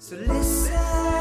So listen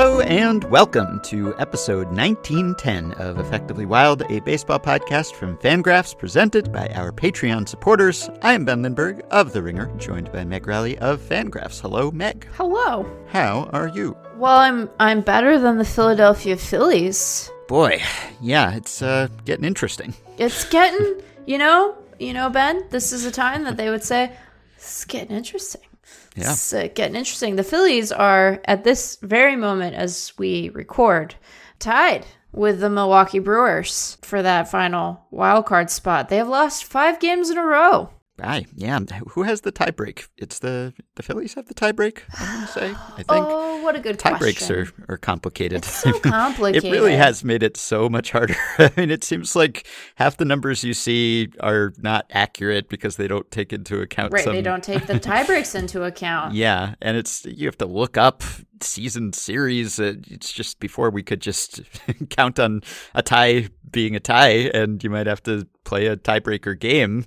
Hello and welcome to episode 1910 of Effectively Wild, a baseball podcast from Fangraphs presented by our Patreon supporters. I am Ben Lindbergh of The Ringer, joined by Meg Rowley of Fangraphs. Hello, Meg. Hello. How are you? Well, I'm I'm better than the Philadelphia Phillies. Boy, yeah, it's uh, getting interesting. It's getting, you know, you know, Ben. This is a time that they would say, it's getting interesting." Yeah. It's uh, getting interesting. The Phillies are at this very moment, as we record, tied with the Milwaukee Brewers for that final wild card spot. They have lost five games in a row. Aye, yeah. Who has the tiebreak? It's the the Phillies have the tiebreak. I want to say. I think Oh, what a good tie breaks question. are, are complicated. It's so complicated. It really has made it so much harder. I mean, it seems like half the numbers you see are not accurate because they don't take into account Right, some. they don't take the tiebreaks into account. Yeah, and it's you have to look up season series. Uh, It's just before we could just count on a tie being a tie, and you might have to play a tiebreaker game.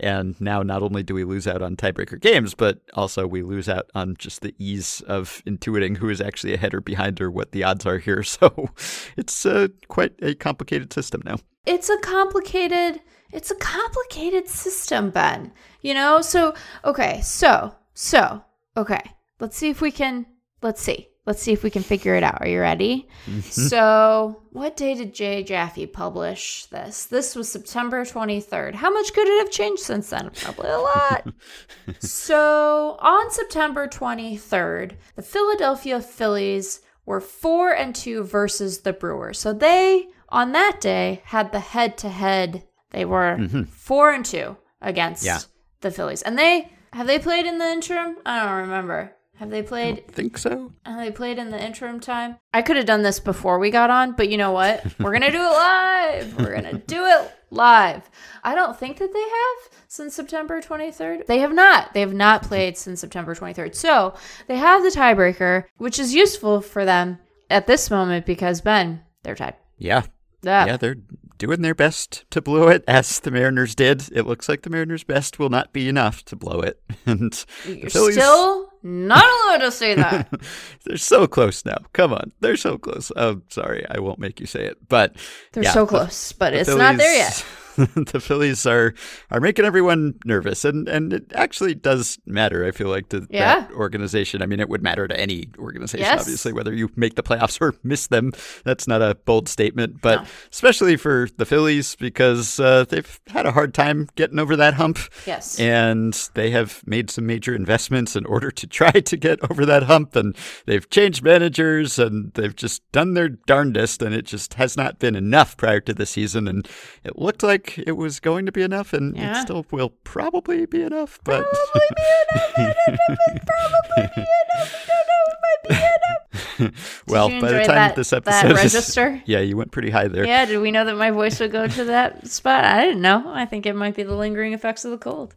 And now, not only do we lose out on tiebreaker games, but also we lose out on just the ease of intuiting who is actually ahead or behind or what the odds are here. So it's uh, quite a complicated system now. it's a complicated it's a complicated system ben you know so okay so so okay let's see if we can let's see let's see if we can figure it out are you ready mm-hmm. so what day did jay jaffe publish this this was september 23rd how much could it have changed since then probably a lot so on September 23rd, the Philadelphia Phillies were 4 and 2 versus the Brewers. So they on that day had the head to head. They were mm-hmm. 4 and 2 against Yeah. the Phillies. And they have they played in the interim? I don't remember. Have they played Think so? have they played in the interim time? I could have done this before we got on, but you know what? We're going to do it live. We're going to do it live. I don't think that they have since September 23rd. They have not. They have not played since September 23rd. So they have the tiebreaker, which is useful for them at this moment because, Ben, they're tied. Yeah, Yeah. yeah, they're doing their best to blow it, as the Mariners did. It looks like the Mariners' best will not be enough to blow it, and You're Phillies, still not allowed to say that. they're so close now. Come on, they're so close. I'm sorry, I won't make you say it, but They're yeah, so the- close, but the it's not there yet. The Phillies are are making everyone nervous, and and it actually does matter. I feel like to Yeah. that organization. I mean, it would matter to any organization, Yes. obviously, whether you make the playoffs or miss them. That's not a bold statement, but No. especially for the Phillies because uh, they've had a hard time getting over that hump. Yes. And they have made some major investments in order to try to get over that hump. And they've changed managers and they've just done their darndest. And it just has not been enough prior to the season. And it looked like it was going to be enough. And Yeah. it still will probably be enough. But well, Did you by the time that- this episode is- register? yeah, you went pretty high there. Yeah, did we know that my voice would go to that spot? I didn't know. I think it might be the lingering effects of the cold.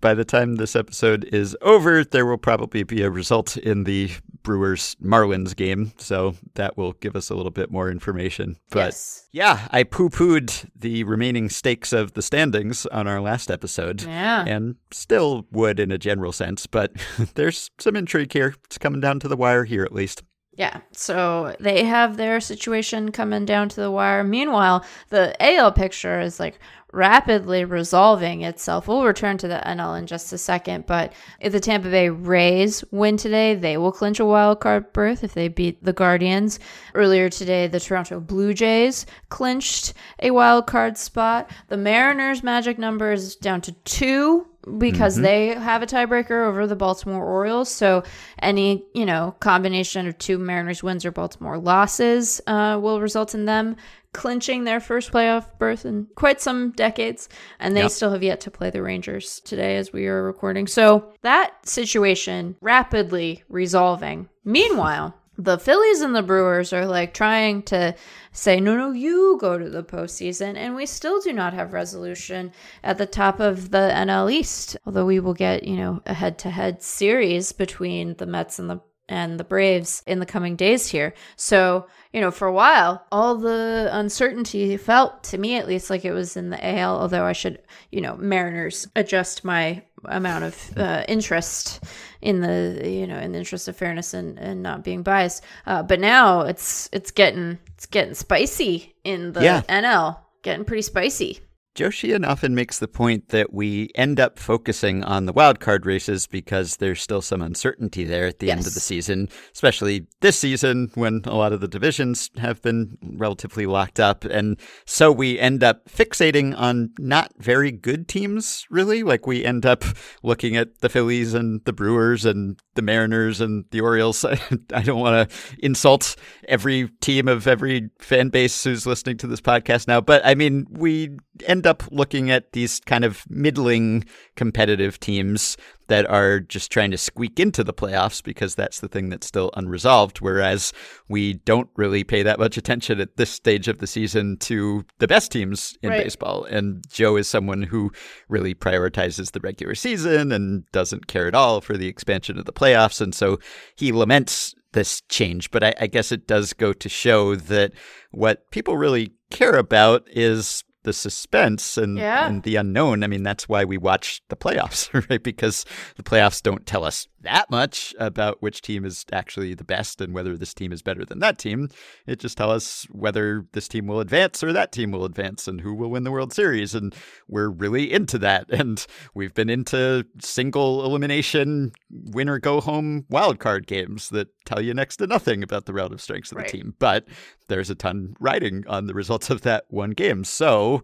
by the time this episode is over, there will probably be a result in the Brewers Marlins game. So that will give us a little bit more information. But yes. yeah, I poo pooed the remaining stakes of the standings on our last episode. Yeah. And still would in a general sense, but there's some intrigue here. It's coming down to the wire here at least. Yeah. So they have their situation coming down to the wire. Meanwhile, the AL picture is like rapidly resolving itself. We'll return to the NL in just a second, but if the Tampa Bay Rays win today, they will clinch a wild card berth if they beat the Guardians. Earlier today, the Toronto Blue Jays clinched a wild card spot. The Mariners' magic number is down to two because they have a tiebreaker over the Baltimore Orioles. So any, you know, combination of two Mariners wins or Baltimore losses uh, will result in them clinching their first playoff berth in quite some decades. And they Yep. still have yet to play the Rangers today as we are recording. So that situation rapidly resolving. Meanwhile, the Phillies and the Brewers are like trying to say, no, no, you go to the postseason. And we still do not have resolution at the top of the NL East. Although we will get, you know, a head to head series between the Mets and the and the Braves in the coming days here. So, you know, for a while, all the uncertainty felt to me at least like it was in the AL, although I should, you know, Mariners adjust my amount of uh, interest in the, you know, in the interest of fairness and, and not being biased. Uh, but now it's it's getting it's getting spicy in the Yeah. NL, getting pretty spicy. Joe Sheehan often makes the point that we end up focusing on the wild card races because there's still some uncertainty there at the end of the season, especially this season when a lot of the divisions have been relatively locked up. And so we end up fixating on not very good teams, really. Like we end up looking at the Phillies and the Brewers and the Mariners and the Orioles. I don't want to insult every team of every fan base who's listening to this podcast now, but I mean, we end up looking at these kind of middling competitive teams that are just trying to squeak into the playoffs because that's the thing that's still unresolved. Whereas we don't really pay that much attention at this stage of the season to the best teams in Right. baseball. And Joe is someone who really prioritizes the regular season and doesn't care at all for the expansion of the playoffs. And so he laments this change. But I, I guess it does go to show that what people really care about is the suspense and, Yeah. and the unknown. I mean, that's why we watch the playoffs, right? Because the playoffs don't tell us that much about which team is actually the best and whether this team is better than that team. It just tells us whether this team will advance or that team will advance and who will win the World Series. And we're really into that. And we've been into single elimination winner go home wild card games that tell you next to nothing about the relative strengths of Right. the team. But there's a ton riding on the results of that one game. So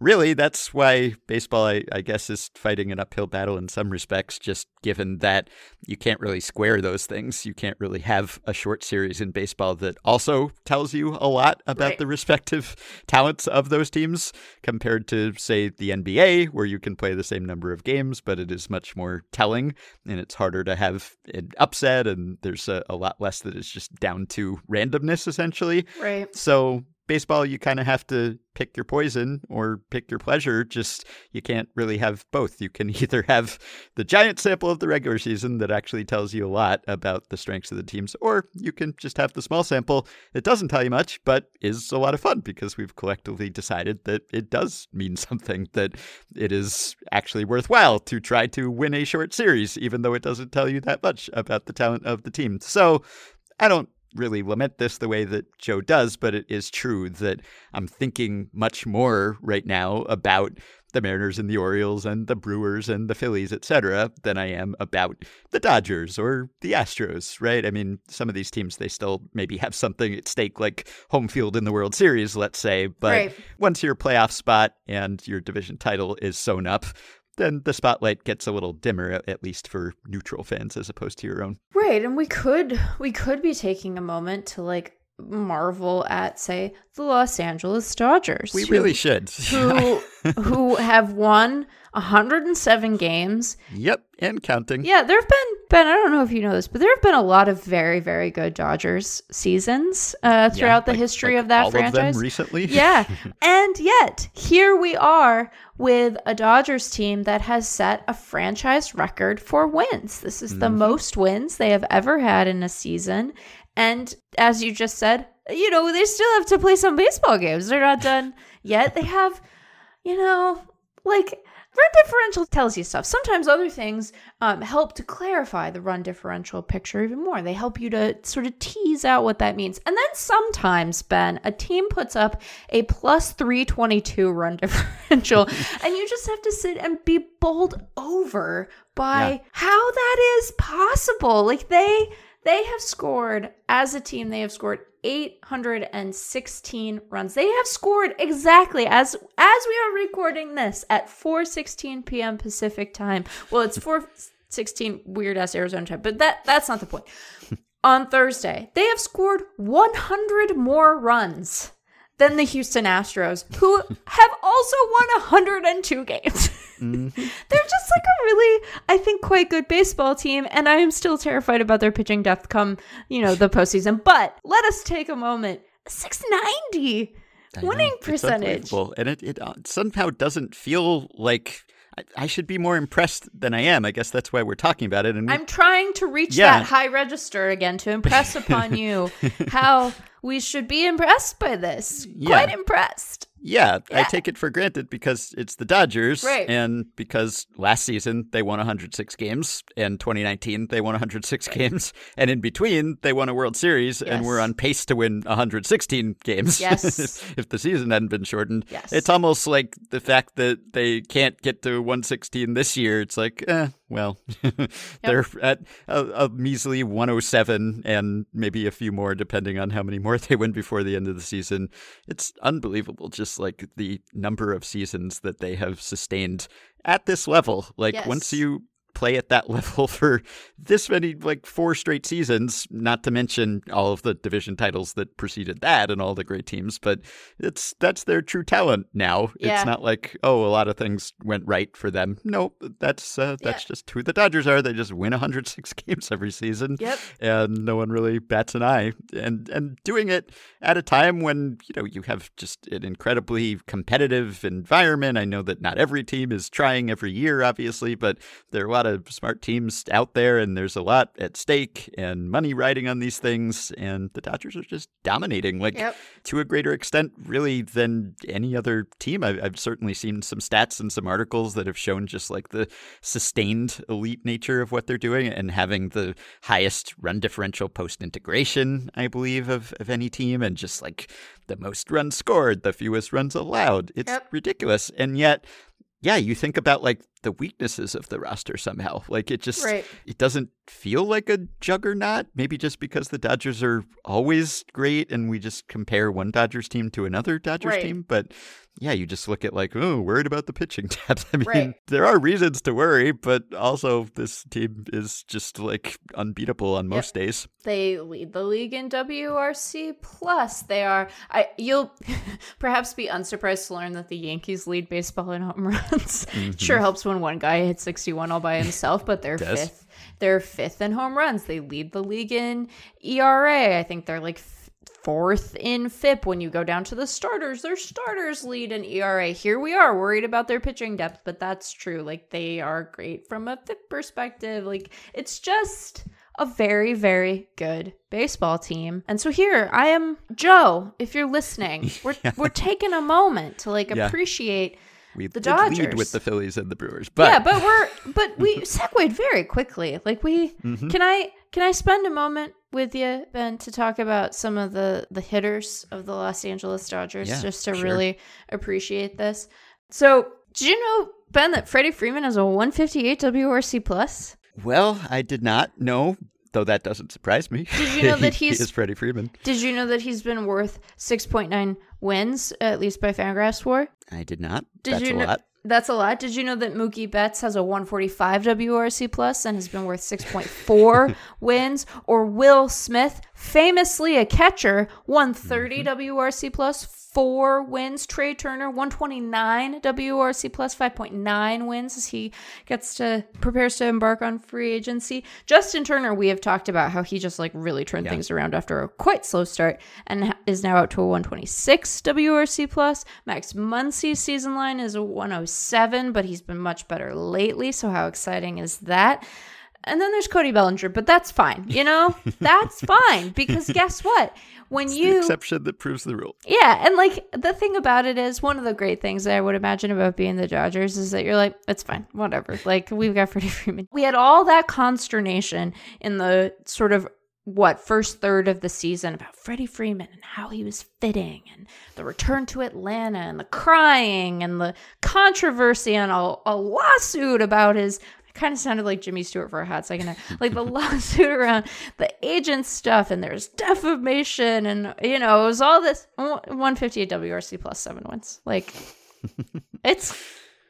really, that's why baseball, I, I guess, is fighting an uphill battle in some respects, just given that you can't really square those things. You can't really have a short series in baseball that also tells you a lot about Right. the respective talents of those teams compared to, say, the NBA, where you can play the same number of games, but it is much more telling and it's harder to have an upset, and there's a, a lot less that is just down to randomness, essentially. Right. So baseball, you kind of have to pick your poison or pick your pleasure. Just you can't really have both. You can either have the giant sample of the regular season that actually tells you a lot about the strengths of the teams, or you can just have the small sample that doesn't tell you much, but is a lot of fun because we've collectively decided that it does mean something, that it is actually worthwhile to try to win a short series, even though it doesn't tell you that much about the talent of the team. So I don't really lament this the way that Joe does, but it is true that I'm thinking much more right now about the Mariners and the Orioles and the Brewers and the Phillies, etc., than I am about the Dodgers or the Astros, right? I mean, some of these teams they still maybe have something at stake like home field in the World Series, let's say, but Right. once your playoff spot and your division title is sewn up, then the spotlight gets a little dimmer, at- least for neutral fans as opposed to your own. Right, and we could we could be taking a moment to like marvel at say the Los Angeles Dodgers. We who- really should. who who have won 107 games. Yep, and counting. Yeah, there have been Ben, I don't know if you know this, but there have been a lot of very very good Dodgers seasons uh, Yeah, throughout the history like of that all franchise. Of them recently. yeah. And yet, here we are with a Dodgers team that has set a franchise record for wins. This is the most wins they have ever had in a season. And as you just said, you know, they still have to play some baseball games. They're not done yet. They have, you know, like run differential tells you stuff. Sometimes other things um, help to clarify the run differential picture even more. They help you to sort of tease out what that means. And then sometimes, Ben, a team puts up a plus 322 run differential, and you just have to sit and be bowled over by Yeah. how that is possible. Like they they have scored as a team, they have scored 816 runs. They have scored exactly as as we are recording this at 4:16 p.m. Pacific time. Well, it's 4:16 weird ass Arizona time, but that that's not the point. On Thursday, they have scored 100 more runs than the Houston Astros, who have also won 102 games. They're just like a really, I think, quite good baseball team, and I am still terrified about their pitching depth come, you know, the postseason. But let us take a moment. 690 I winning percentage. and it, it uh, somehow doesn't feel like I, I should be more impressed than I am. I guess that's why we're talking about it. And we- I'm trying to reach Yeah. that high register again to impress upon you how we should be impressed by this. Yeah. Quite impressed. Yeah, I take it for granted because it's the Dodgers, Right. and because last season they won 106 games, and 2019 they won 106 games, and in between they won a World Series, and Yes. we're on pace to win 116 games. Yes. if, if the season hadn't been shortened, Yes. it's almost like the fact that they can't get to 116 this year. It's like, eh, well, they're at a, a measly 107, and maybe a few more depending on how many more they win before the end of the season. It's unbelievable, just like the number of seasons that they have sustained at this level. Like Yes. once you play at that level for this many like four straight seasons not to mention all of the division titles that preceded that and all the great teams but it's that's their true talent now. Yeah. it's not like oh a lot of things went right for them. Nope that's uh, that's just who the dodgers are. They just win 106 games every season Yep. and no one really bats an eye. And and doing it at a time when you know you have just an incredibly competitive environment. I know that not every team is trying every year obviously but there are a lot of smart teams out there and there's a lot at stake and money riding on these things and the dodgers are just dominating like Yep. to a greater extent really than any other team I've, I've certainly seen some stats and some articles that have shown just like the sustained elite nature of what they're doing and having the highest run differential post integration i believe of, of any team and just like the most runs scored the fewest runs allowed it's Yep. ridiculous and yet yeah you think about like the weaknesses of the roster somehow like it just Right. it doesn't feel like a juggernaut. Maybe just because the Dodgers are always great and we just compare one Dodgers team to another Dodgers Right. team. But yeah, you just look at like, oh, worried about the pitching depth. I mean, Right. there are reasons to worry, but also this team is just like unbeatable on most days. They lead the league in WRC plus. They are. I you'll perhaps be unsurprised to learn that the Yankees lead baseball in home runs. Sure mm-hmm. helps when one guy hits 61 all by himself, but they're Does. fifth. They're fifth in home runs. They lead the league in ERA. I think they're like fourth in FIP when you go down to the starters. Their starters lead in ERA. Here we are worried about their pitching depth, but that's true. Like they are great from a FIP perspective. Like it's just a very, very good baseball team. And so here I am, Joe. If you're listening, we're we're taking a moment to like Yeah. appreciate. We The did lead Dodgers. with the Phillies and the Brewers, but yeah, but we're but we segued very quickly. Like we Mm-hmm. can I can I spend a moment with you, Ben, to talk about some of the the hitters of the Los Angeles Dodgers, Yeah, just to sure. really appreciate this. So, did you know, Ben, that Freddie Freeman has a 158 WRC plus? well, I did not know. Though that doesn't surprise me. Did you know that He he's- is Freddie Freeman? Did you know that he's been worth 6.9 wins, at least by Fangraphs war? I did not. Did That's you a know- lot. That's a lot. Did you know that Mookie Betts has a 145 WRC plus and has been worth 6.4 wins? Or Will Smith, famously a catcher, 130 mm-hmm. WRC plus, four wins. Trea Turner, 129 WRC plus, 5.9 wins as he gets to prepares to embark on free agency. Justin Turner, we have talked about how he just like really turned things around after a quite slow start and is now out to a 126 WRC plus. Max Muncy's season line is a 107, but he's been much better lately. So how exciting is that? And then there's Cody Bellinger, but that's fine. You know, that's fine because guess what? When The you exception that proves the rule. yeah, and like the thing about it is one of the great things that I would imagine about being the Dodgers is that you're like, it's fine, whatever. Like we've got Freddie Freeman. We had all that consternation in the sort of what first third of the season about Freddie Freeman and how he was fitting and the return to Atlanta and the crying and the controversy and a, a lawsuit about his kind of sounded like Jimmy Stewart for a hot second. Like the lawsuit around the agent stuff, and there's defamation, and you know, it was all this 158 WRC plus seven wins. Like it's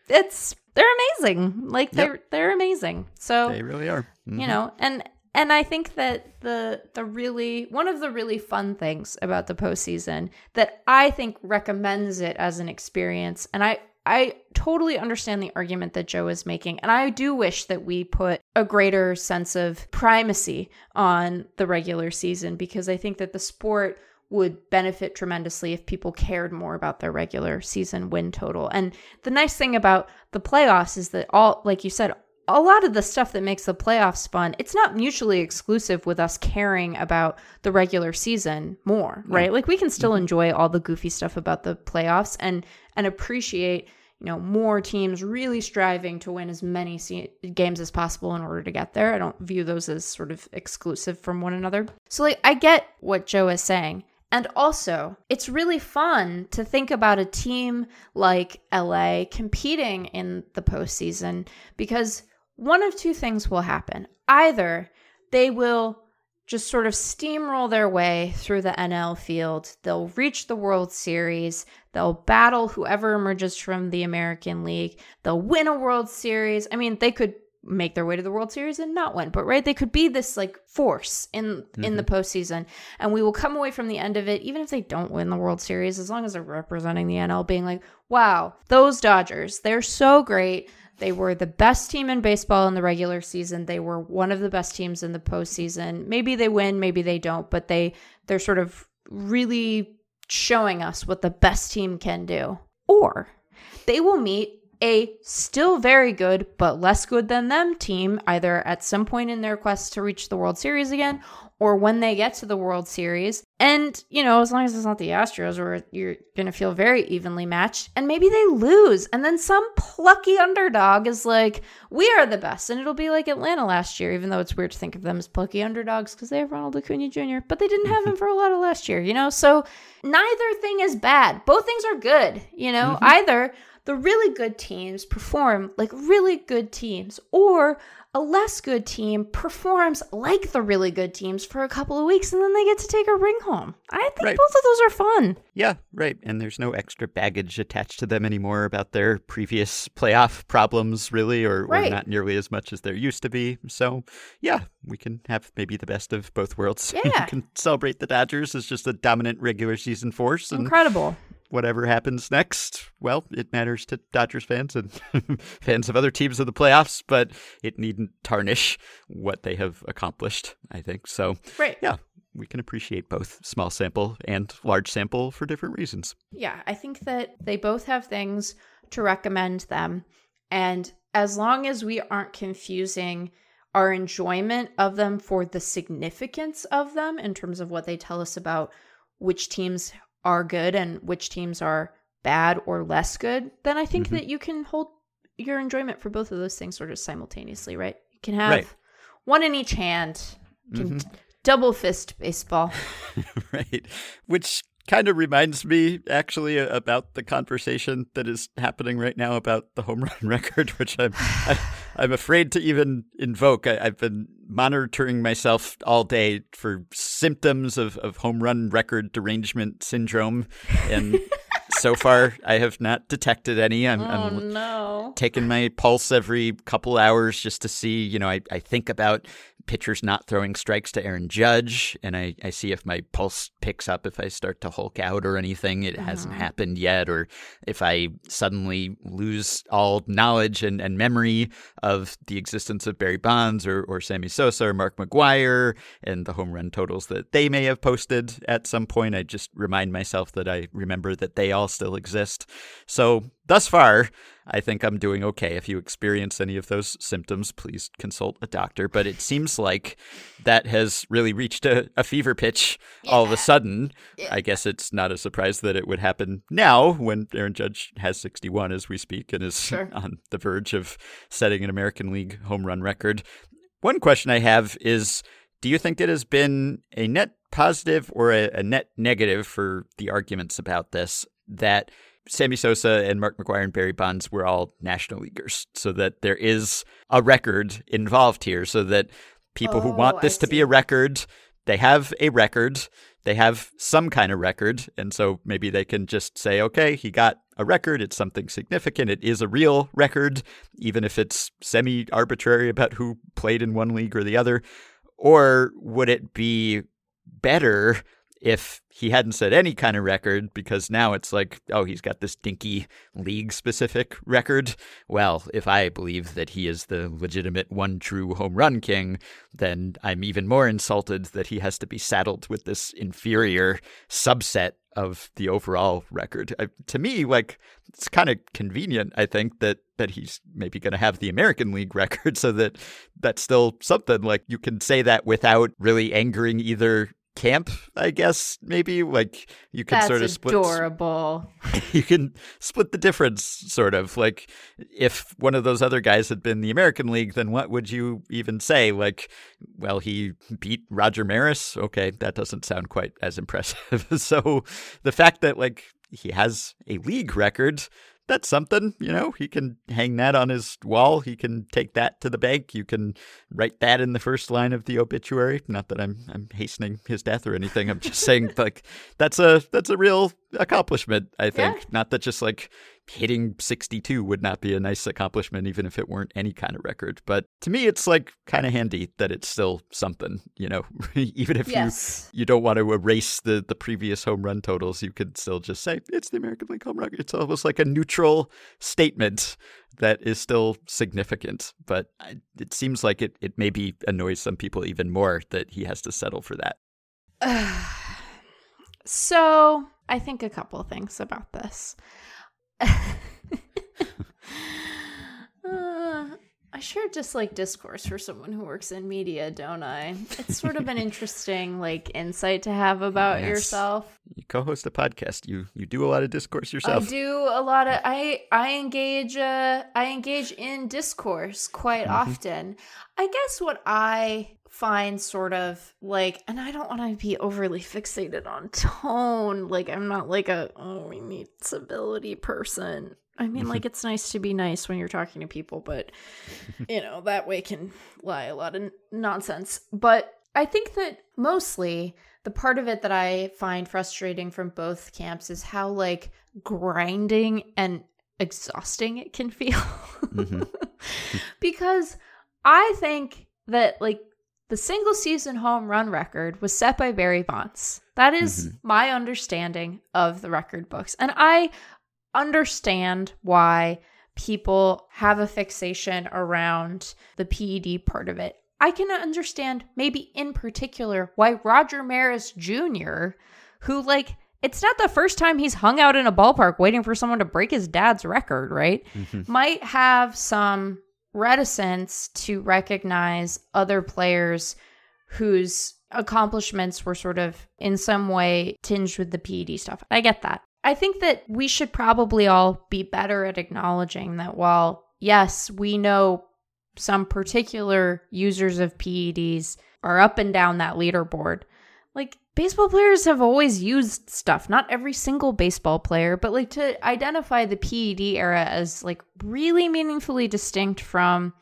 it's they're amazing. Like they're they're amazing. So They really are. Mhm. you know and and i think that the the really one of the really fun things about the postseason that i think recommends it as an experience and i I totally understand the argument that Joe is making. And I do wish that we put a greater sense of primacy on the regular season because I think that the sport would benefit tremendously if people cared more about their regular season win total. And the nice thing about the playoffs is that all, like you said, a lot of the stuff that makes the playoffs fun, it's not mutually exclusive with us caring about the regular season more, right? Like we can still mm-hmm. enjoy all the goofy stuff about the playoffs and and appreciate, you know, more teams really striving to win as many se- games as possible in order to get there. I don't view those as sort of exclusive from one another. So like I get what Joe is saying. And also, it's really fun to think about a team like LA competing in the postseason because one of two things will happen. Either they will just sort of steamroll their way through the NL field, they'll reach the World Series, they'll battle whoever emerges from the American League, they'll win a World Series. I mean, they could make their way to the World Series and not win, but right, they could be this like force in in the mm-hmm. postseason, and we will come away from the end of it, even if they don't win the World Series, as long as they're representing the NL, being like, wow, those Dodgers, they're so great. They were the best team in baseball in the regular season. They were one of the best teams in the postseason. Maybe they win, maybe they don't, but they they're sort of really showing us what the best team can do. Or they will meet a still very good but less good than them team either at some point in their quest to reach the World Series again or when they get to the World Series. And, you know, as long as it's not the Astros where you're going to feel very evenly matched and maybe they lose and then some plucky underdog is like, "We are the best." And it'll be like Atlanta last year, even though it's weird to think of them as plucky underdogs because they have Ronald Acuna Jr., but they didn't have him for a lot of last year, you know? So, neither thing is bad. Both things are good, you know? Mm-hmm. Either the really good teams perform like really good teams, or a less good team performs like the really good teams for a couple of weeks and then they get to take a ring home. I think Right. both of those are fun. Yeah, right. And there's no extra baggage attached to them anymore about their previous playoff problems, really, or, or not nearly as much as there used to be. So, yeah, we can have maybe the best of both worlds. Yeah. we can celebrate the Dodgers as just a dominant regular season force, and Incredible. Whatever happens next, well, it matters to Dodgers fans and fans of other teams in the playoffs, but it needn't tarnish what they have accomplished, I think. So, Right. yeah, we can appreciate both small sample and large sample for different reasons. Yeah, I think that they both have things to recommend them. And as long as we aren't confusing our enjoyment of them for the significance of them in terms of what they tell us about which teams are good and which teams are bad or less good, then I think Mhm. that you can hold your enjoyment for both of those things sort of simultaneously, right? You can have Right. one in each hand. Mhm. double fist baseball. right. Which kind of reminds me actually about the conversation that is happening right now about the home run record, which I'm I, I'm afraid to even invoke. I, I've been monitoring myself all day for symptoms of, of home run record derangement syndrome, and so far I have not detected any. I'm, oh I'm no. taking my pulse every couple hours just to see, you know, I, I think about pitchers not throwing strikes to Aaron Judge, and I, I see if my pulse picks up if I start to hulk out or anything. It hasn't Mhm. happened yet, or if I suddenly lose all knowledge and, and memory of the existence of Barry Bonds or, or Sammy Sosa or Mark McGwire and the home run totals that they may have posted at some point. I just remind myself that I remember that they all still exist. So thus far, I think I'm doing okay. If you experience any of those symptoms, please consult a doctor. But it seems like that has really reached a, a fever pitch all of a sudden. I guess it's not a surprise that it would happen now when Aaron Judge has 61 as we speak and is Sure. on the verge of setting an American League home run record. One question I have is do you think it has been a net positive or a, a net negative for the arguments about this that Sammy Sosa and Mark McGwire and Barry Bonds were all national leaguers, so that there is a record involved here, so that people who Oh, want this I to be a record, they have a record, they have some kind of record, and so maybe they can just say, okay, he got a record, it's something significant, it is a real record, even if it's semi arbitrary about who played in one league or the other. Or would it be better if he hadn't set any kind of record, because now it's like, oh, he's got this dinky league specific record. Well, if I believe that he is the legitimate one true home run king, then I'm even more insulted that he has to be saddled with this inferior subset of the overall record. I, to me, like it's kind of convenient. I think that that he's maybe going to have the American League record, so that that's still something. Like you can say that without really angering either camp. I guess maybe like you can That's sort of split adorable. you can split the difference sort of like if one of those other guys had been the American League then what would you even say like well he beat Roger Maris okay that doesn't sound quite as impressive so the fact that like he has a league record that's something, you know. He can hang that on his wall. He can take that to the bank. You can write that in the first line of the obituary. Not that I'm I'm hastening his death or anything. I'm just saying like that's a that's a real accomplishment, I think. Yeah. Not that just like hitting 62 would not be a nice accomplishment even if it weren't any kind of record. But to me it's like kind of handy that it's still something, you know. even if Yes. you you don't want to erase the the previous home run totals, you could still just say it's the American League home run. It's almost like a neutral statement that is still significant. But I, it seems like it it maybe annoys some people even more that he has to settle for that. So, I think a couple things about this. Uh, I sure just like discourse for someone who works in media, don't I? It's sort of an interesting like insight to have about Yes. yourself. You co-host a podcast. You you do a lot of discourse yourself. I do a lot of I I engage uh I engage in discourse quite often. I guess what I find sort of like and I don't want to be overly fixated on tone. Like I'm not like a oh we need civility person. I mean like it's nice to be nice when you're talking to people, but you know, that way can lie a lot of nonsense. But I think that mostly the part of it that I find frustrating from both camps is how like grinding and exhausting it can feel. Mhm. because I think that like the single season home run record was set by Barry Bonds. That is Mhm. my understanding of the record books. And I understand why people have a fixation around the PED part of it. I can understand maybe in particular why Roger Maris Jr., who like it's not the first time he's hung out in a ballpark waiting for someone to break his dad's record, right? Mhm. Might have some reticence to recognize other players whose accomplishments were sort of in some way tinged with the PED stuff. I get that. I think that we should probably all be better at acknowledging that while, yes, we know some particular users of PEDs are up and down that leaderboard, like baseball players have always used stuff. Not every single baseball player, but like to identify the PED era as like really meaningfully distinct from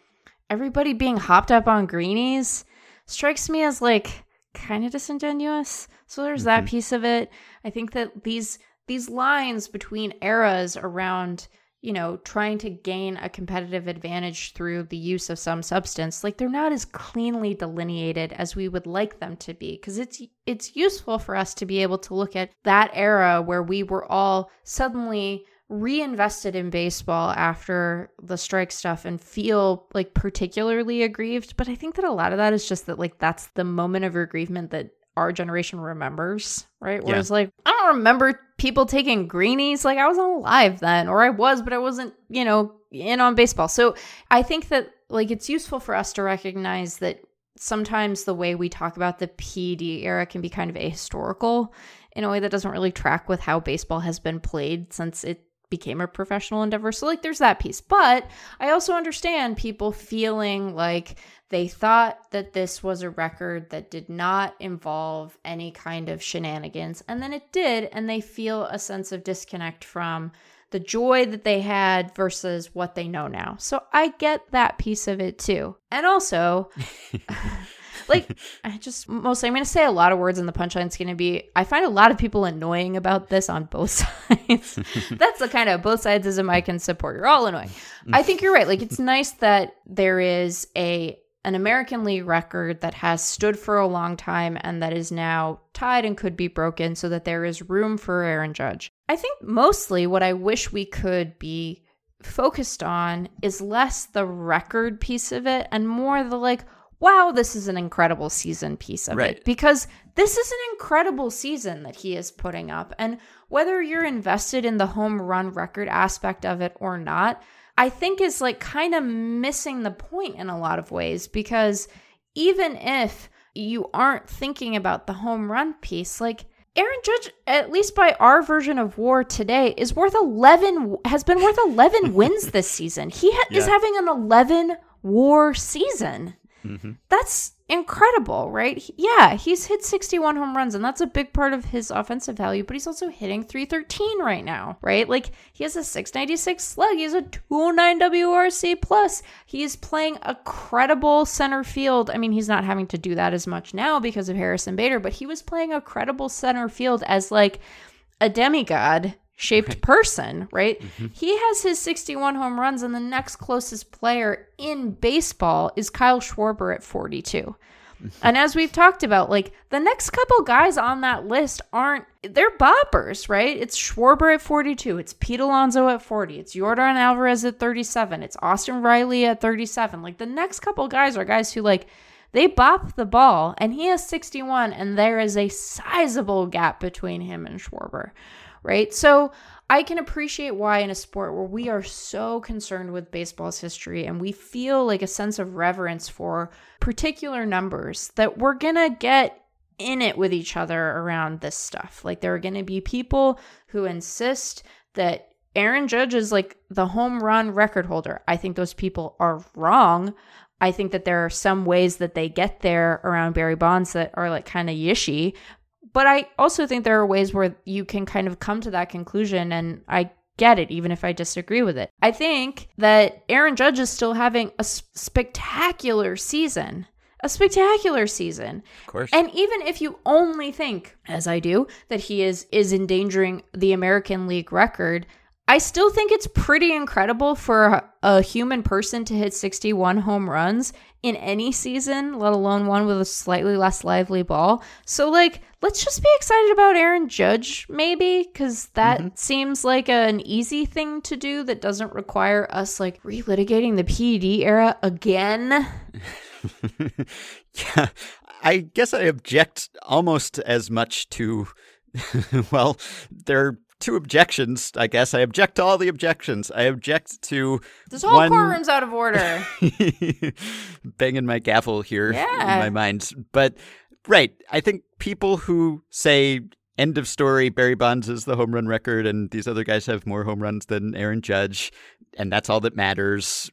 everybody being hopped up on greenies strikes me as like kind of disingenuous. So there's that Mhm. piece of it. I think that these these lines between eras around you know trying to gain a competitive advantage through the use of some substance like they're not as cleanly delineated as we would like them to be because it's it's useful for us to be able to look at that era where we were all suddenly reinvested in baseball after the strike stuff and feel like particularly aggrieved. But i think that a lot of that is just that like that's the moment of aggrievement that our generation remembers right? Yeah. whereas like i don't remember people taking greenies. Like i wasn't alive then or i was but i wasn't you know in on baseball. So i think that like it's useful for us to recognize that sometimes the way we talk about the pd era can be kind of ahistorical in a way that doesn't really track with how baseball has been played since it became a professional endeavor. So, like, there's that piece. But I also understand people feeling like they thought that this was a record that did not involve any kind of shenanigans. And then it did. And they feel a sense of disconnect from the joy that they had versus what they know now. So, I get that piece of it too. And also, like I just mostly I'm going to say a lot of words and the punchline punchline's going to be I find a lot of people annoying about this on both sides. That's the kind of both sides sidesism I can support. You're all annoying. I think you're right. Like it's nice that there is a an American League record that has stood for a long time and that is now tied and could be broken so that there is room for Aaron Judge. I think mostly what I wish we could be focused on is less the record piece of it and more the like, wow, this is an incredible season piece of Right. it. Because this is an incredible season that he is putting up. And whether you're invested in the home run record aspect of it or not, I think is like kind of missing the point in a lot of ways because even if you aren't thinking about the home run piece, like Aaron Judge, at least by our version of WAR today, is worth eleven. Has been worth eleven wins this season. He ha- is having an eleven WAR season. Mm-hmm. That's incredible, right? He- Yeah, he's hit 61 home runs, and that's a big part of his offensive value, but he's also hitting 313 right now, right? Like, he has a 696 slug, he has a 209 WRC plus. He is playing a credible center field. I mean, he's not having to do that as much now because of Harrison Bader, but he was playing a credible center field as like a demigod shaped person, right? Mm-hmm. He has his 61 home runs, and the next closest player in baseball is Kyle Schwarber at 42. Mm-hmm. And as we've talked about, like the next couple guys on that list aren't they're boppers, right? It's Schwarber at 42, it's Pete Alonso at 40, it's Yordan Alvarez at 37, it's Austin Riley at 37. Like the next couple guys are guys who like they bop the ball and he has 61 and there is a sizable gap between him and Schwarber, right? So I can appreciate why in a sport where we are so concerned with baseball's history and we feel like a sense of reverence for particular numbers that we're going to get in it with each other around this stuff. Like there are going to be people who insist that Aaron Judge is like the home run record holder. I think those people are wrong. I think that there are some ways that they get there around Barry Bonds that are like kind of yishy. But I also think there are ways where you can kind of come to that conclusion and I get it even if I disagree with it. I think that Aaron Judge is still having a spectacular season. A spectacular season. Of course. And even if you only think, as I do, that he is is endangering the American League record, I still think it's pretty incredible for a, human person to hit 61 home runs in any season, let alone one with a slightly less lively ball. So like, let's just be excited about Aaron Judge maybe cuz that mm-hmm. seems like an easy thing to do that doesn't require us like relitigating the PED era again. yeah, I guess I object almost as much to. well, there are two objections. I guess I object to all the objections. I object to This whole one- courtroom's out of order. banging my gavel here Yeah. in my mind. But right, I think people who say end of story, Barry Bonds is the home run record, and these other guys have more home runs than Aaron Judge, and that's all that matters.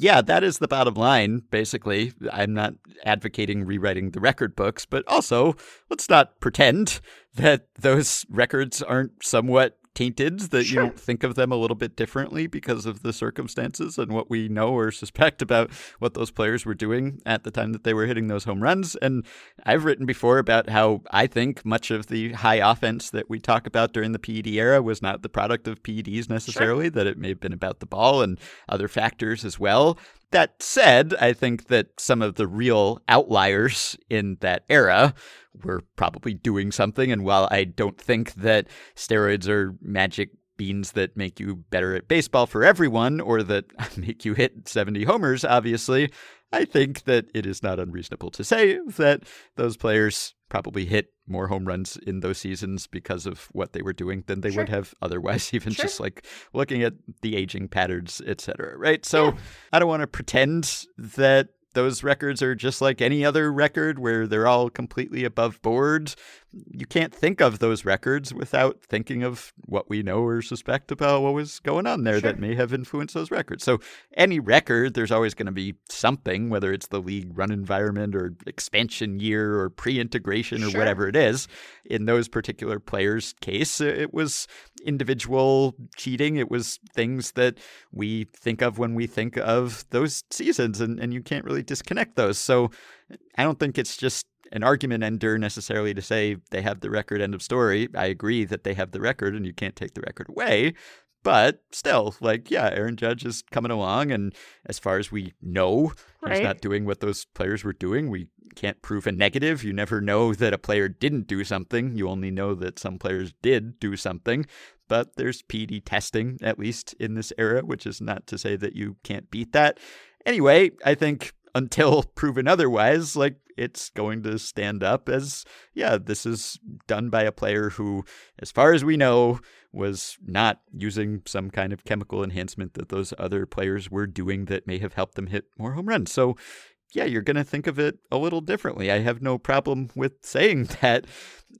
Yeah, that is the bottom line, basically. I'm not advocating rewriting the record books, but also let's not pretend that those records aren't somewhat tainted, that you don't think of them a little bit differently because of the circumstances and what we know or suspect about what those players were doing at the time that they were hitting those home runs. And I've written before about how I think much of the high offense that we talk about during the PED era was not the product of PEDs necessarily, that it may have been about the ball and other factors as well. That said, I think that some of the real outliers in that era were probably doing something. And while I don't think that steroids are magic beans that make you better at baseball for everyone or that make you hit 70 homers, obviously, I think that it is not unreasonable to say that those players probably hit more home runs in those seasons because of what they were doing than they Sure. would have otherwise, even Sure. just like looking at the aging patterns, et cetera, right? So I don't want to pretend that those records are just like any other record where they're all completely above board. You can't think of those records without thinking of what we know or suspect about what was going on there Sure. that may have influenced those records. So, any record, there's always going to be something, whether it's the league run environment or expansion year or pre integration or Sure. whatever it is. In those particular players' case, it was individual cheating. It was things that we think of when we think of those seasons, and, and you can't really disconnect those. So I don't think it's just an argument ender necessarily to say they have the record, end of story. I agree that they have the record and you can't take the record away. But still, like, yeah, Aaron Judge is coming along. And as far as we know, he's not doing what those players were doing. We can't prove a negative. You never know that a player didn't do something. You only know that some players did do something. But there's PD testing, at least in this era, which is not to say that you can't beat that. Anyway, I think until proven otherwise, like it's going to stand up as, yeah, this is done by a player who, as far as we know, was not using some kind of chemical enhancement that those other players were doing that may have helped them hit more home runs. So, yeah, you're going to think of it a little differently. I have no problem with saying that.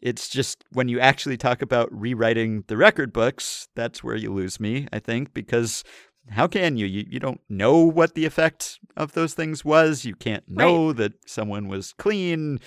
It's just when you actually talk about rewriting the record books, that's where you lose me, I think, because how can you? You, you don't know what the effect of those things was. You can't know that someone was clean.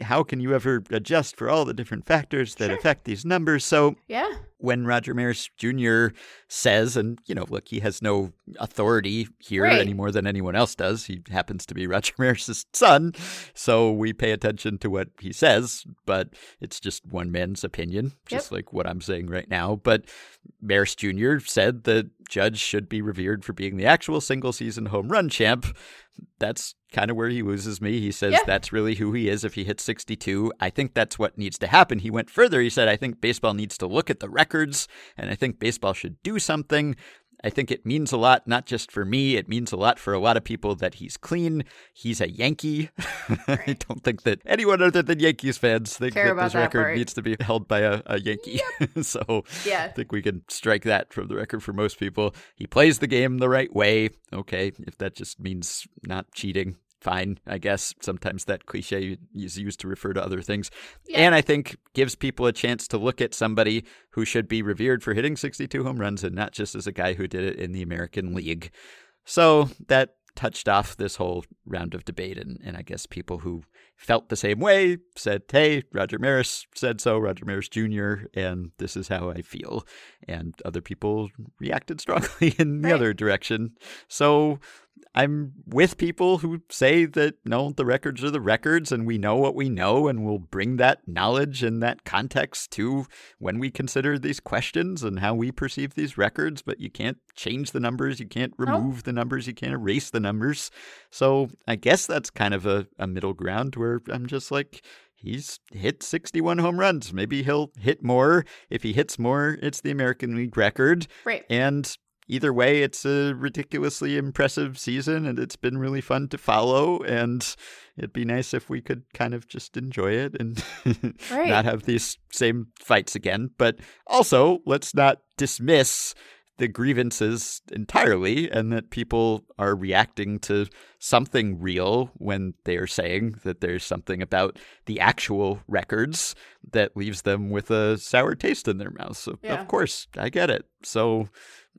How can you ever adjust for all the different factors that Sure. affect these numbers? So, Yeah. when Roger Maris Jr. says, and you know, look, he has no authority here Right. any more than anyone else does. He happens to be Roger Maris's son, so we pay attention to what he says, but it's just one man's opinion, just like what I'm saying right now. But Maris Jr. said that Judge should be revered for being the actual single season home run champ. That's kind of where he loses me. He says Yeah. that's really who he is if he hits 62. I think that's what needs to happen. He went further. He said, I think baseball needs to look at the records, and I think baseball should do something. I think it means a lot, not just for me, it means a lot for a lot of people that he's clean. He's a Yankee. I don't think that anyone other than Yankees fans think Care that this that record part. needs to be held by a, a Yankee. so Yeah. I think we can strike that from the record for most people. He plays the game the right way. Okay, if that just means not cheating, fine, I guess. Sometimes that cliche is used to refer to other things. Yeah. And I think gives people a chance to look at somebody who should be revered for hitting 62 home runs and not just as a guy who did it in the American League. So that touched off this whole round of debate. And, and I guess people who felt the same way said, hey, Roger Maris said so, Roger Maris Jr., and this is how I feel. And other people reacted strongly in the Right. other direction. So I'm with people who say that no, the records are the records and we know what we know and we'll bring that knowledge and that context to when we consider these questions and how we perceive these records, but you can't change the numbers, you can't remove the numbers, you can't erase the numbers. So I guess that's kind of a, a middle ground where I'm just like He's hit 61 home runs. Maybe he'll hit more. If he hits more, it's the American League record. Right. And either way, it's a ridiculously impressive season and it's been really fun to follow. And it'd be nice if we could kind of just enjoy it and Right. not have these same fights again. But also, let's not dismiss the grievances entirely and that people are reacting to something real when they are saying that there's something about the actual records that leaves them with a sour taste in their mouth. So, Yeah. of course, I get it. So,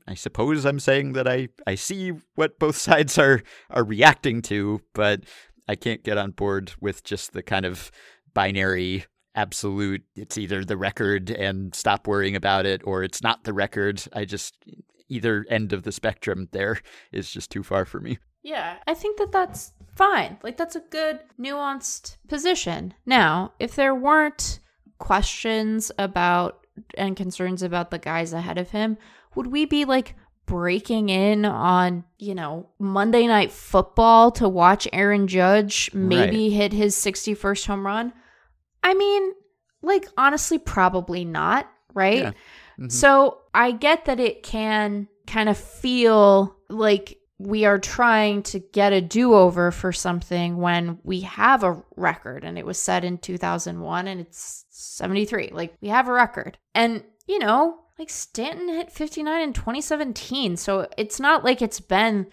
I suppose I'm saying that I, I see what both sides are are reacting to, but I can't get on board with just the kind of binary absolute it's either the record and stop worrying about it or it's not the record. I just either end of the spectrum there is just too far for me. Yeah, I think that that's fine. Like, that's a good, nuanced position. Now, if there weren't questions about and concerns about the guys ahead of him, would we be like breaking in on, you know, Monday Night Football to watch Aaron Judge maybe hit his 61st home run? I mean, like, honestly, probably not, right? Yeah. Mhm. So I get that it can kind of feel like we are trying to get a do over for something when we have a record and it was set in 2001 and it's 73. Like we have a record. And, you know, like Stanton hit 59 in 2017. So it's not like it's been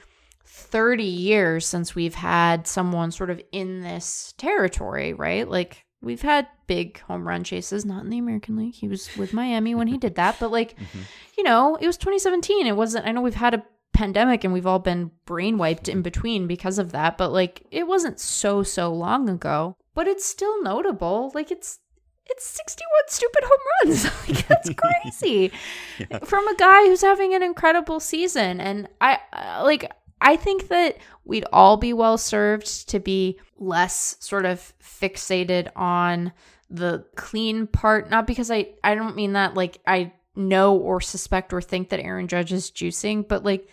30 years since we've had someone sort of in this territory, right? Like we've had big home run chases, not in the American League. He was with Miami when he did that, but like, you know, it was 2017. It wasn't, I know we've had a pandemic and we've all been brain wiped in between because of that, but like, it wasn't so, so long ago, but it's still notable. Like, it's, it's 61 stupid home runs. like, that's crazy from a guy who's having an incredible season. And I, uh, like, I think that we'd all be well served to be less sort of fixated on the clean part. Not because I, I don't mean that like I know or suspect or think that Aaron Judge is juicing, but like,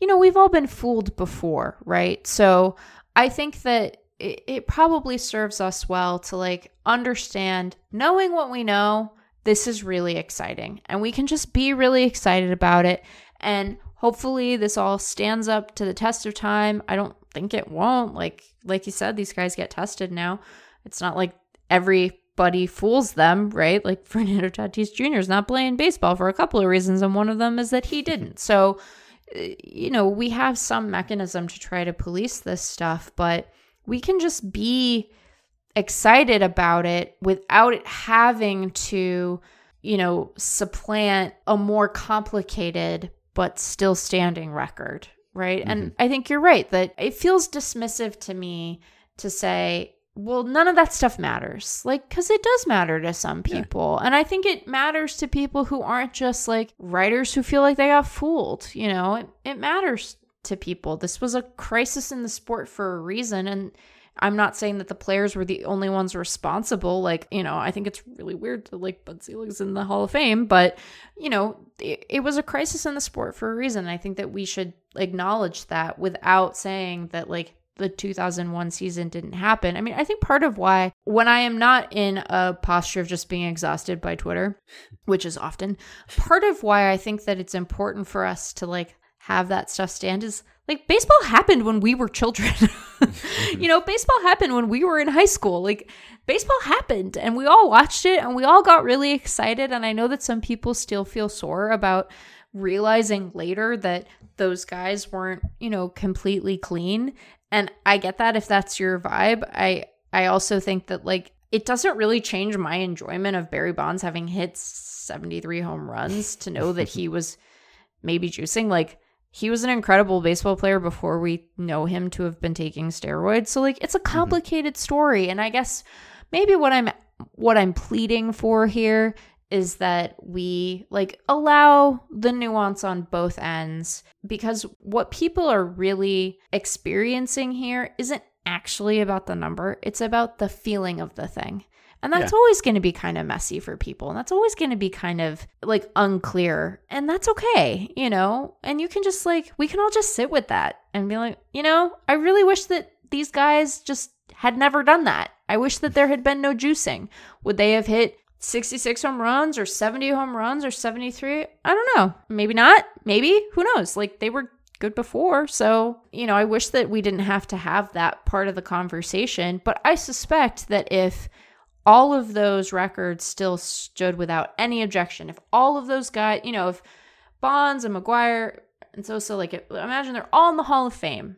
you know, we've all been fooled before, right? So I think that it, it probably serves us well to like understand knowing what we know this is really exciting and we can just be really excited about it and hopefully this all stands up to the test of time. I don't think it won't. Like like you said these guys get tested now. It's not like everybody fools them right? Like fernando tatis jr is not playing baseball for a couple of reasons and one of them is that he didn't. So uh, you know we have some mechanism to try to police this stuff but we can just be excited about it without it having to, you know, supplant a more complicated but still standing record, right? And mm-hmm. I think you're right that it feels dismissive to me to say, well, none of that stuff matters. Like, because it does matter to some people. And I think it matters to people who aren't just like writers who feel like they got fooled. You know, it, it matters to people. This was a crisis in the sport for a reason. And I'm not saying that the players were the only ones responsible. Like, you know, I think it's really weird to like Bud Selig's in the Hall of Fame, but you know, it, it was a crisis in the sport for a reason. I think that we should acknowledge that without saying that like the 2001 season didn't happen. I mean, I think part of why when I am not in a posture of just being exhausted by Twitter, which is often, part of why I think that it's important for us to like have that stuff stand is like baseball happened when we were children. Mm-hmm. you know, baseball happened when we were in high school. Like baseball happened and we all watched it and we all got really excited and I know that some people still feel sore about realizing later that those guys weren't, you know, completely clean. And I get that if that's your vibe. I I also think that like it doesn't really change my enjoyment of Barry Bonds having hit 73 home runs to know that he was maybe juicing like he was an incredible baseball player before we know him to have been taking steroids. So like it's a mm-hmm. complicated story and I guess maybe what I'm what I'm pleading for here is that we like allow the nuance on both ends because what people are really experiencing here isn't actually about the number, it's about the feeling of the thing. And that's Yeah. always going to be kind of messy for people. And that's always going to be kind of like unclear. And that's okay, you know? And you can just like, we can all just sit with that and be like, you know, I really wish that these guys just had never done that. I wish that there had been no juicing. Would they have hit 66 home runs or 70 home runs or 73? I don't know. Maybe not. Maybe. Who knows? Like they were good before. So, you know, I wish that we didn't have to have that part of the conversation. But I suspect that if all of those records still stood without any objection, if all of those guys, you know, if Bonds and McGwire and Sosa, like, imagine they're all in the Hall of Fame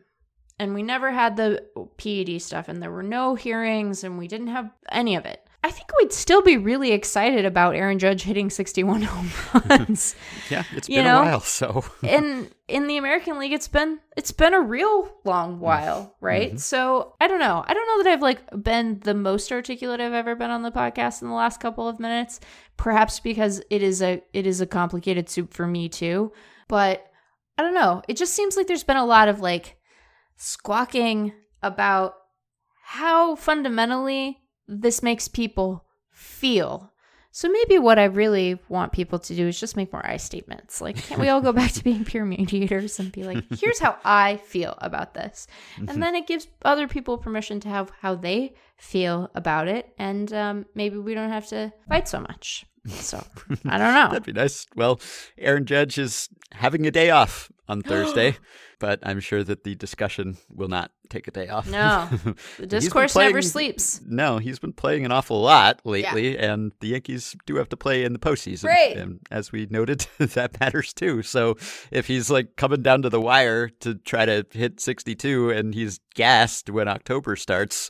and we never had the PED stuff and there were no hearings and we didn't have any of it. I think we'd still be really excited about Aaron Judge hitting 61 home runs. Yeah, it's You been know? a while, so and in the American League, it's been it's been a real long while, mm-hmm. right? Mm-hmm. So I don't know. I don't know that I've like been the most articulate I've ever been on the podcast in the last couple of minutes. Perhaps because it is a it is a complicated soup for me too. But I don't know. It just seems like there's been a lot of like squawking about how fundamentally this makes people feel. So maybe what I really want people to do is just make more I statements. Like, can't we all go back to being peer mediators and be like, here's how I feel about this? And then it gives other people permission to have how they feel about it. And um, maybe we don't have to fight so much. So I don't know. that'd be nice. Well, Aaron Judge is having a day off on Thursday, but I'm sure that the discussion will not take a day off. No, the discourse never sleeps. No, he's been playing an awful lot lately, and the Yankees do have to play in the postseason. Right. And as we noted, that matters too. So if he's like coming down to the wire to try to hit 62 and he's gassed when October starts,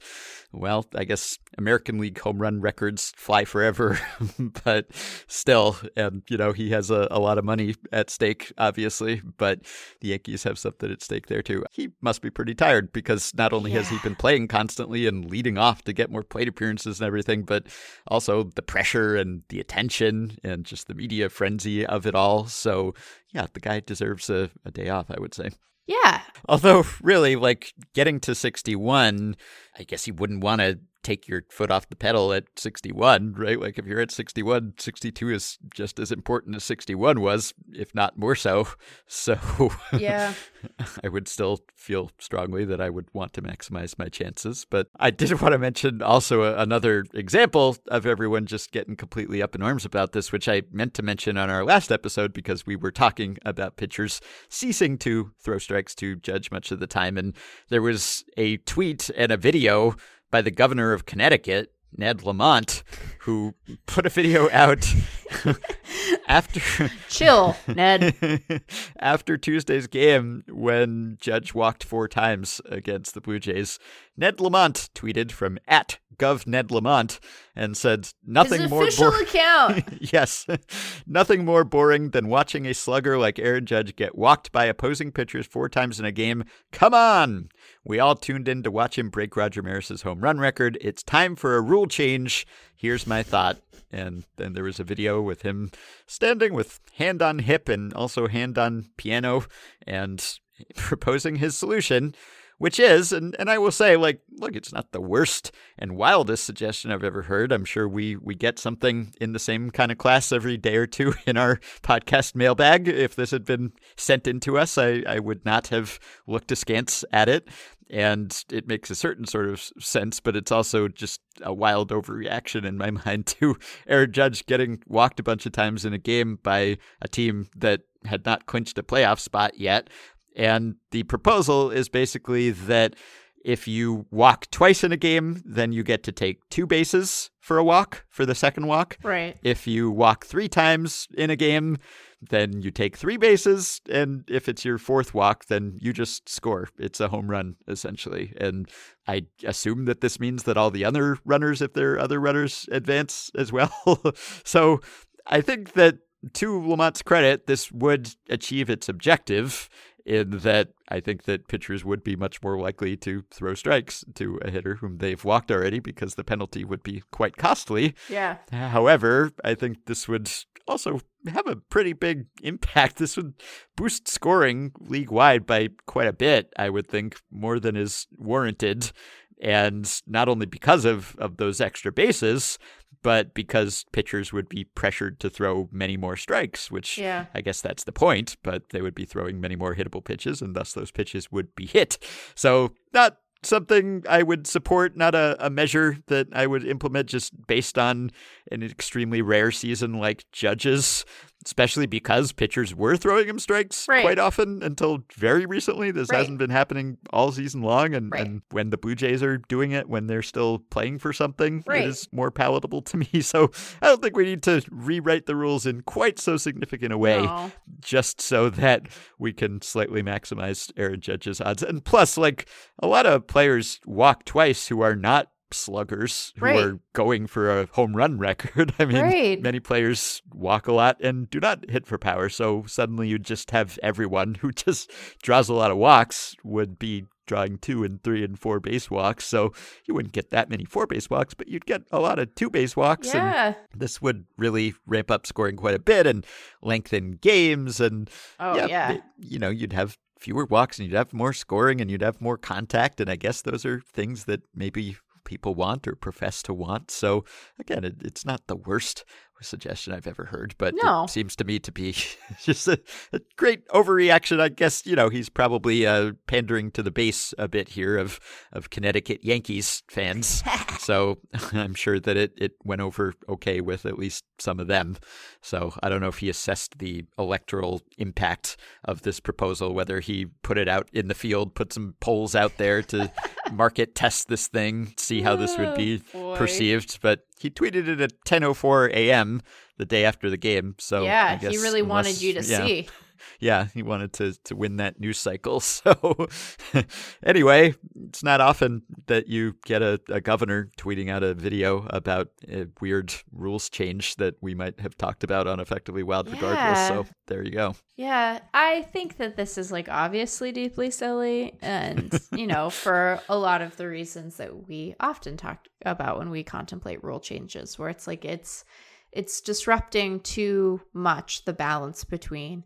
well, I guess American League home run records fly forever, but still, and you know, he has a, a lot of money at stake, obviously, but the Yankees have something at stake there too. He must be pretty tired because not only has he been playing constantly and leading off to get more plate appearances and everything, but also the pressure and the attention and just the media frenzy of it all. So, yeah, the guy deserves a, a day off, I would say. Yeah. Although, really, like getting to 61, I guess he wouldn't want to take your foot off the pedal at 61, right? Like if you're at 61, 62 is just as important as 61 was, if not more so. So Yeah. I would still feel strongly that I would want to maximize my chances. But I did want to mention also a, another example of everyone just getting completely up in arms about this, which I meant to mention on our last episode because we were talking about pitchers ceasing to throw strikes to judge much of the time. And there was a tweet and a video by the governor of Connecticut, Ned Lamont, who put a video out after Chill, Ned. after Tuesday's game when Judge walked four times against the Blue Jays. Ned Lamont tweeted from at Gov Ned Lamont and said nothing His more official bor- account. yes, nothing more boring than watching a slugger like Aaron Judge get walked by opposing pitchers four times in a game. Come on! We all tuned in to watch him break Roger Maris's home run record. It's time for a rule change. Here's my thought. And then there was a video with him standing with hand on hip and also hand on piano and proposing his solution which is, and, and I will say, like, look, it's not the worst and wildest suggestion I've ever heard. I'm sure we we get something in the same kind of class every day or two in our podcast mailbag. If this had been sent in to us, I, I would not have looked askance at it. And it makes a certain sort of sense, but it's also just a wild overreaction in my mind to Aaron Judge getting walked a bunch of times in a game by a team that had not clinched a playoff spot yet. And the proposal is basically that if you walk twice in a game, then you get to take two bases for a walk for the second walk. right. If you walk three times in a game, then you take three bases. And if it's your fourth walk, then you just score. It's a home run, essentially. And I assume that this means that all the other runners, if there are other runners, advance as well. so I think that to Lamont's credit, this would achieve its objective in that I think that pitchers would be much more likely to throw strikes to a hitter whom they've walked already because the penalty would be quite costly. Yeah. However, I think this would also have a pretty big impact. This would boost scoring league wide by quite a bit, I would think, more than is warranted. And not only because of, of those extra bases, but because pitchers would be pressured to throw many more strikes, which Yeah. I guess that's the point, but they would be throwing many more hittable pitches, and thus those pitches would be hit. So, not something I would support, not a, a measure that I would implement just based on an extremely rare season like Judges, especially because pitchers were throwing him strikes Right. quite often until very recently. This Right. hasn't been happening all season long, and, Right. and when the Blue Jays are doing it, when they're still playing for something, it is more palatable to me. So I don't think we need to rewrite the rules in quite so significant a way No. just so that we can slightly maximize Aaron Judge's odds. And plus, like a lot of players walk twice who are not sluggers who Right. are going for a home run record. I mean, Right. many players walk a lot and do not hit for power. So suddenly you just have everyone who just draws a lot of walks would be drawing two and three and four base walks. So you wouldn't get that many four base walks, but you'd get a lot of two base walks. And Yeah. this would really ramp up scoring quite a bit and lengthen games and Oh, yeah. it- you know you'd have fewer walks and you'd have more scoring and you'd have more contact and i guess those are things that maybe people want or profess to want. So again it, it's not the worst suggestion i've ever heard but No. it seems to me to be just a, a great overreaction. I guess you know he's probably uh, pandering to the base a bit here of of connecticut yankees fans. So i'm sure that it, it went over okay with at least some of them. So I don't know if he assessed the electoral impact of this proposal, whether he put it out in the field, put some polls out there to market test this thing, see how this would be Oh, perceived. But he tweeted it at 10:04 a.m. the day after the game. So I yeah. He really wanted you to yeah. see. Yeah, he wanted to to win that news cycle. So anyway, it's not often that you get a, a governor tweeting out a video about a weird rules change that we might have talked about on Effectively Wild regardless. So there you go. Yeah, I think that this is like obviously deeply silly, and you know, for a lot of the reasons that we often talk about when we contemplate rule changes, where it's like it's it's disrupting too much the balance between,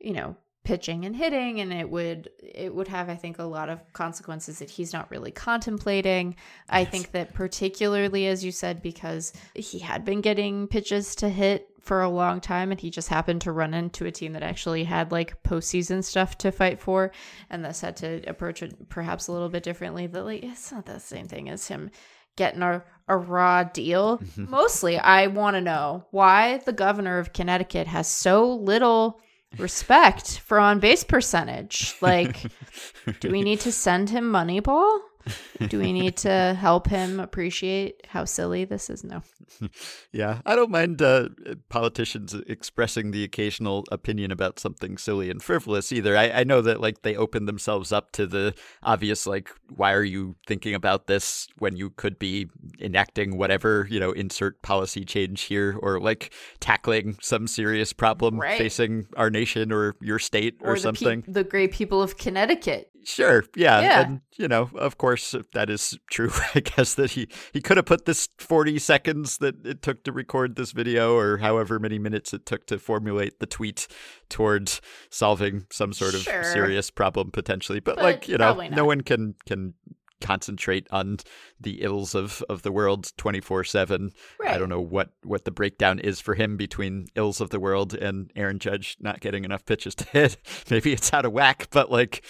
you know, pitching and hitting and it would it would have i think a lot of consequences that he's not really contemplating. I think that particularly as you said because he had been getting pitches to hit for a long time and he just happened to run into a team that actually had like postseason stuff to fight for and thus had to approach it perhaps a little bit differently. That like it's not the same thing as him getting a, a raw deal. Mostly i want to know why the governor of connecticut has so little respect for on base percentage. Like, do we need to send him Moneyball? Do we need to help him appreciate how silly this is? No. Yeah, I don't mind uh, politicians expressing the occasional opinion about something silly and frivolous either. I, I know that like they open themselves up to the obvious like, why are you thinking about this when you could be enacting whatever you know, insert policy change here, or like tackling some serious problem Right. facing our nation or your state or, the, pe- something. the great people of Connecticut. Sure, yeah. Yeah. And you know, of course that is true. I guess that he he could have put this 40 seconds that it took to record this video or however many minutes it took to formulate the tweet towards solving some sort of Sure. serious problem potentially. But, But like, you know, probably no one can can concentrate on the ills of of the world 24/7. I don't know what what the breakdown is for him between ills of the world and Aaron Judge not getting enough pitches to hit. Maybe it's out of whack, but like,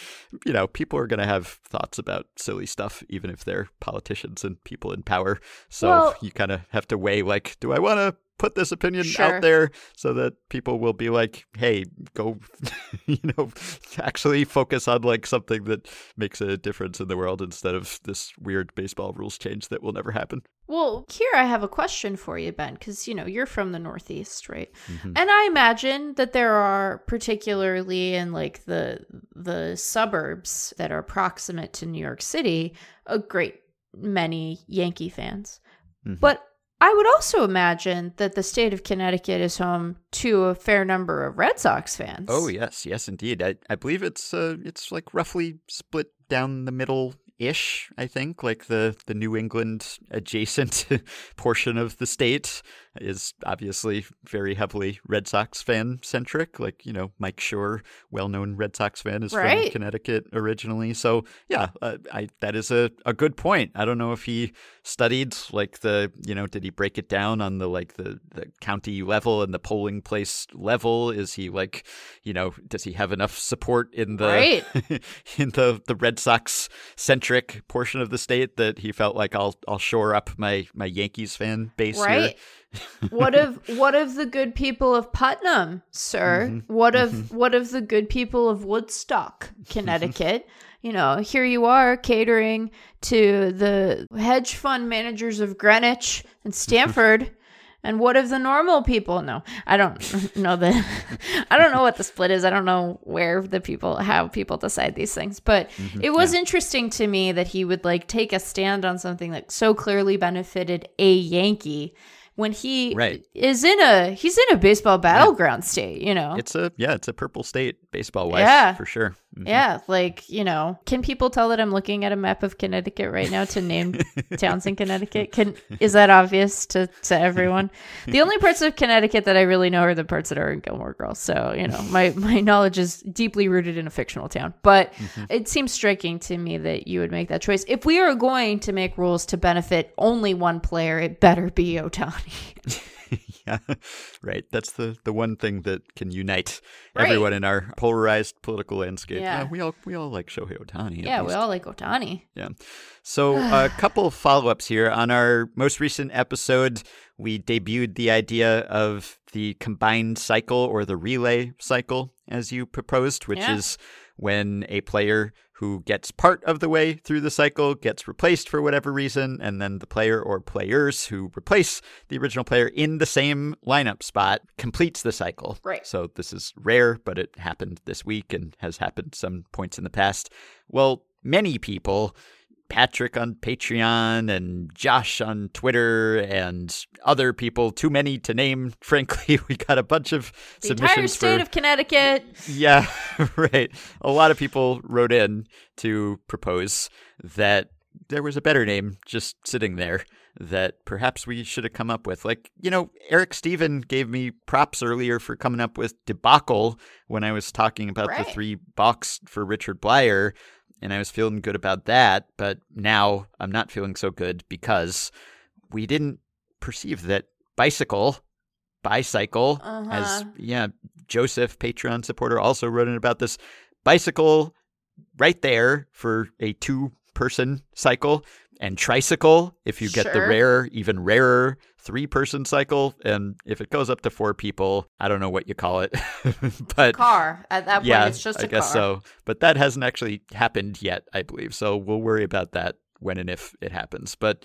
you know, people are going to have thoughts about silly stuff even if they're politicians and people in power. So Well- you kind of have to weigh like, do I want to put this opinion Sure. out there so that people will be like, "Hey, go you know, actually focus on like something that makes a difference in the world instead of this weird baseball rules change that will never happen." Well, here I have a question for you, Ben, because you know you're from the Northeast, right? Mm-hmm. And I imagine that there are, particularly in like the the suburbs that are proximate to New York City, a great many Yankee fans. Mhm. But I would also imagine that the state of Connecticut is home to a fair number of Red Sox fans. Oh yes, yes indeed. I, I believe it's uh, it's like roughly split down the middle ish, I think. Like the, the New England adjacent portion of the state is obviously very heavily Red Sox fan centric. Like, you know, Mike Schur, well known Red Sox fan, is Right. from Connecticut originally. So yeah, uh, I that is a, a good point. I don't know if he studied like the you know, did he break it down on the like the, the county level and the polling place level? Is he like, you know, does he have enough support in the Right. in the the Red Sox centric portion of the state that he felt like I'll I'll shore up my my Yankees fan base right. What of what of the good people of Putnam, sir? Mm-hmm. What of what of the good people of Woodstock, Connecticut? you know, here you are catering to the hedge fund managers of Greenwich and Stamford. And what of the normal people? No, I don't know the I don't know what the split is. I don't know where the people how people decide these things. But Mm-hmm. it was interesting to me that he would like take a stand on something that so clearly benefited a Yankee when he Right. is in a he's in a baseball battleground state, you know. It's a yeah, it's a purple state baseball wise Yeah. for sure. Mhm. yeah, like, you know, can people tell that I'm looking at a map of Connecticut right now to name towns in Connecticut? Can is that obvious to, to everyone? The only parts of Connecticut that I really know are the parts that are in Gilmore Girls. So, you know, my, my knowledge is deeply rooted in a fictional town. But it seems striking to me that you would make that choice. If we are going to make rules to benefit only one player, it better be Ohtani. yeah, right. That's the the one thing that can unite Right. everyone in our polarized political landscape. Yeah. we all we all like Shohei Ohtani. yeah, we all like Ohtani. Yeah. So a couple follow ups here. On our most recent episode, we debuted the idea of the combined cycle or the relay cycle, as you proposed, which Yeah. is when a player who gets part of the way through the cycle gets replaced for whatever reason, and then the player or players who replace the original player in the same lineup spot completes the cycle. Right. So this is rare, but it happened this week and has happened some points in the past. Well, many people, Patrick on Patreon and Josh on Twitter and other people, too many to name, frankly, we got a bunch of The entire state for of Connecticut. yeah, right. A lot of people wrote in to propose that there was a better name just sitting there that perhaps we should have come up with. Like, you know, Eric Steven gave me props earlier for coming up with debacle when I was talking about Right. the three balks for Richard Bleier, and I was feeling good about that. But now I'm not feeling so good because we didn't perceive that bicycle, bicycle, as Uh-huh. yeah, Joseph, Patreon supporter, also wrote in about this bicycle right there for a two person cycle and tricycle if you get the rare even rarer three person cycle and if it goes up to four people i don't know what you call it but car. At that point, yeah it's just a i guess car. so but that hasn't actually happened yet i believe so we'll worry about that when and if it happens but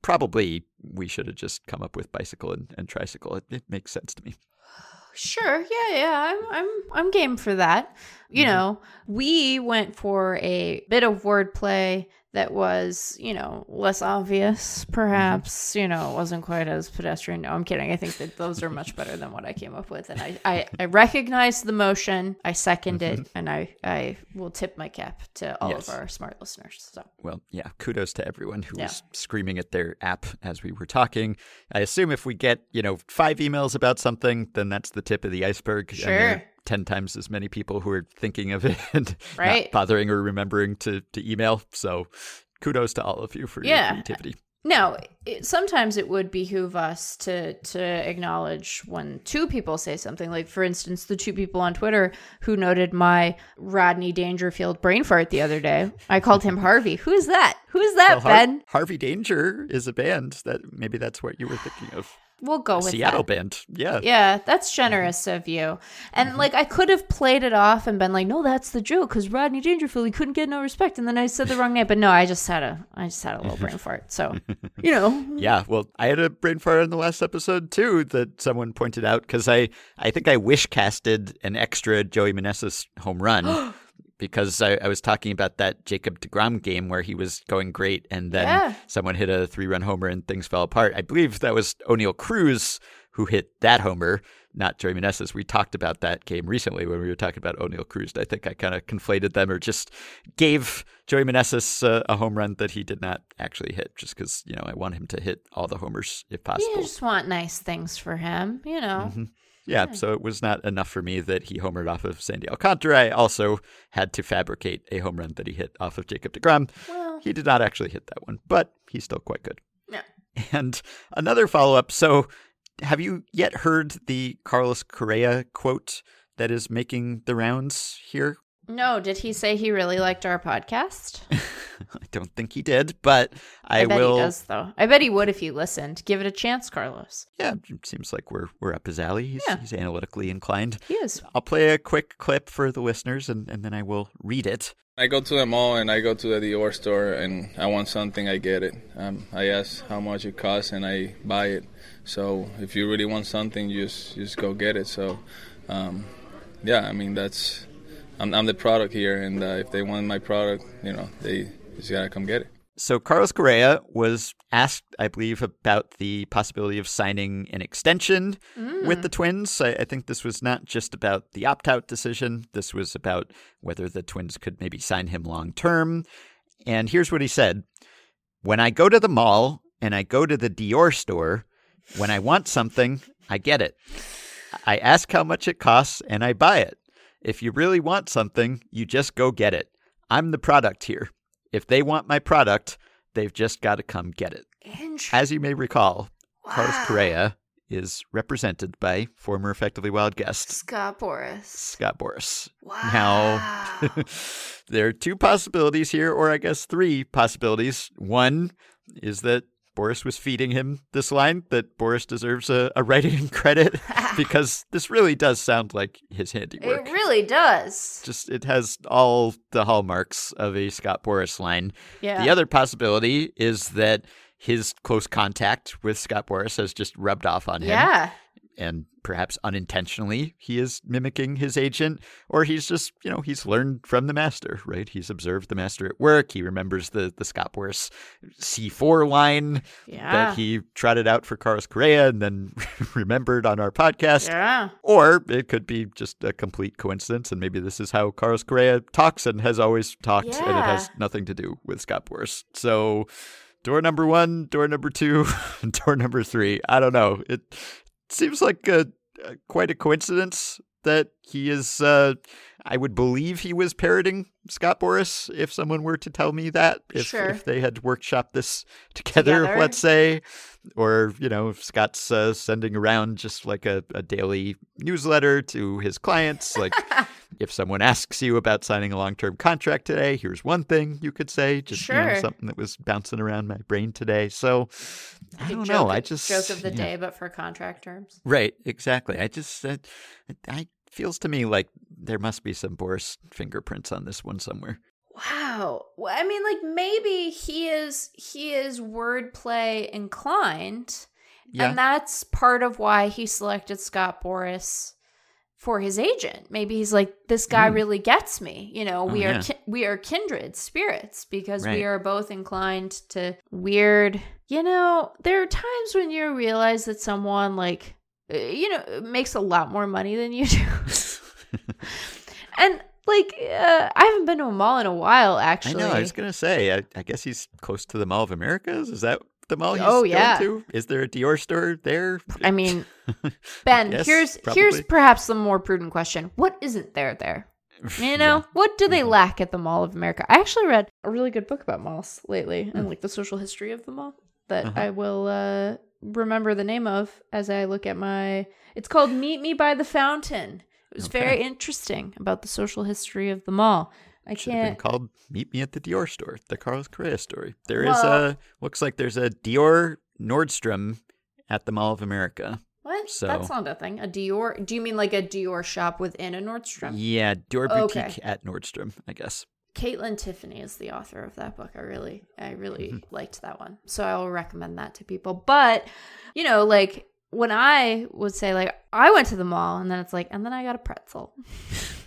probably we should have just come up with bicycle and, and tricycle it, it makes sense to me Sure. Yeah, yeah. I'm I'm I'm game for that. You Mm-hmm. know, we went for a bit of wordplay that was, you know, less obvious, Mm-hmm. perhaps. You know, it wasn't quite as pedestrian. No, I'm kidding. I think that those are much better than what I came up with. And I, I, I recognize the motion. I second it, and I, I will tip my cap to all Mm-hmm. Yes. of our smart listeners. So Well, yeah, kudos to everyone who Yeah. was screaming at their app as we were talking. I assume if we get, you know, five emails about something, then that's the tip of the iceberg. Sure. 10 times as many people who are thinking of it and Right. not bothering or remembering to, to email. So kudos to all of you for Yeah. your creativity. Now, it, sometimes it would behoove us to to acknowledge when two people say something. Like, for instance, the two people on Twitter who noted my Rodney Dangerfield brain fart the other day. I called him Harvey. Who is that? Who is that, Well, Har- Ben? Harvey Danger is a band that maybe that's what you were thinking of. We'll go with Seattle that. band. Yeah. Yeah, that's mm-hmm. generous of you. And mm-hmm. like, I could have played it off and been like, "No, that's the joke," because Rodney Dangerfield he couldn't get no respect, and then I said the wrong name. But no, I just had a, I just had a little brain fart. So, you know, Yeah, well, I had a brain fart in the last episode too that someone pointed out because I, I think I wish casted an extra Joey Meneses home run because I, I was talking about that Jacob deGrom game where he was going great and then Yeah. someone hit a three run homer and things fell apart. I believe that was Oneil Cruz who hit that homer, not Joey Meneses. We talked about that game recently when we were talking about Oneil Cruz. I think I kind of conflated them or just gave Joey Meneses uh, a home run that he did not actually hit just because, you know, I want him to hit all the homers if possible. you just want nice things for him. You know. Mhm. Yeah, so it was not enough for me that he homered off of Sandy Alcantara. I also had to fabricate a home run that he hit off of Jacob deGrom. Well, He did not actually hit that one, but he's still quite good. Yeah. And another follow up. So, have you yet heard the Carlos Correa quote that is making the rounds here? No. Did he say he really liked our podcast? I don't think he did, but I, I, bet will. he does, though. I bet he would if he listened. Give it a chance, Carlos. Yeah, it seems like we're we're up his alley. He's, Yeah. he's analytically inclined. He is. I'll play a quick clip for the listeners, and, and then I will read it. I go to the mall and I go to the Dior store and I want something, I get it. Um, I ask how much it costs and I buy it. So if you really want something, you just you just go get it. So um, yeah, I mean that's I'm, I'm the product here, and uh, if they want my product, you know they just gotta come get it. So Carlos Correa was asked, I believe, about the possibility of signing an extension with the Twins. I, I think this was not just about the opt-out decision. This was about whether the Twins could maybe sign him long term. And here's what he said: When I go to the mall and I go to the Dior store, when I want something, I get it. I ask how much it costs and I buy it. If you really want something, you just go get it. I'm the product here. If they want my product, they've just got to come get it. As you may recall, Carlos Wow. Correa is represented by former Effectively Wild guest Scott Boras. Scott Boras. Wow. Now, there are two possibilities here, or I guess three possibilities. One is that Boras was feeding him this line, that Boras deserves a, a writing credit, because this really does sound like his handiwork. it really does. Just it has all the hallmarks of a Scott Boras line. Yeah. The other possibility is that his close contact with Scott Boras has just rubbed off on him yeah. And perhaps unintentionally he is mimicking his agent or he's just you know he's learned from the master right he's observed the master at work he remembers the the Scott Boras C4 line Yeah. that he trotted out for Carlos Correa and then remembered on our podcast yeah. or it could be just a complete coincidence and maybe this is how Carlos Correa talks and has always talked and it has nothing to do with Scott Boras so door number one, door number two, door number three. I don't know. It seems like a, a- quite a coincidence that he is. Uh, I would believe he was parroting Scott Boras if someone were to tell me that. If, Sure. if they had workshopped this together, Together. let's say, or you know, if Scott's uh, sending around just like a, a daily newsletter to his clients, like. If someone asks you about signing a long-term contract today, here's one thing you could say. Just you know, something that was bouncing around my brain today. So I don't know. I just joke of the day, but for contract terms. Right, exactly. I just, uh, I feels to me like there must be some Boras fingerprints on this one somewhere. Wow. Well, I mean, like maybe he is he is wordplay inclined, Yeah, and that's part of why he selected Scott Boras for his agent. Maybe he's like, this guy Mm. really gets me. You know, Oh, we are yeah. ki- we are kindred spirits because we are both inclined to weird. You know, there are times when you realize that someone like you know makes a lot more money than you do. And like, uh, I haven't been to a mall in a while. I Actually, know. I was gonna say. I, I guess he's close to the Mall of Americas. Is that the mall he's Oh, yeah. to? Is there a Dior store there? I mean, Ben, Yes, here's probably. here's perhaps the more prudent question: What isn't there there? You know, what do they lack at the Mall of America? I actually read a really good book about malls lately and like the social history of the mall that Uh-huh. I will uh, remember the name of as I look at my. It's called Meet Me by the Fountain. It was Okay. very interesting about the social history of the mall. I Should have been can't. called "Meet Me at the Dior Store," the Carlos Correa story. There is Well- a looks like there's a Dior Nordstrom at the Mall of America. What? So- That's not a thing. A Dior? Do you mean like a Dior shop within a Nordstrom? Yeah, Dior Okay. boutique at Nordstrom, I guess. Kaitlyn Tiffany is the author of that book. I really, I really Mm-hmm. liked that one. So I will recommend that to people. But, you know, like when I would say like I went to the mall and then it's like and then I got a pretzel.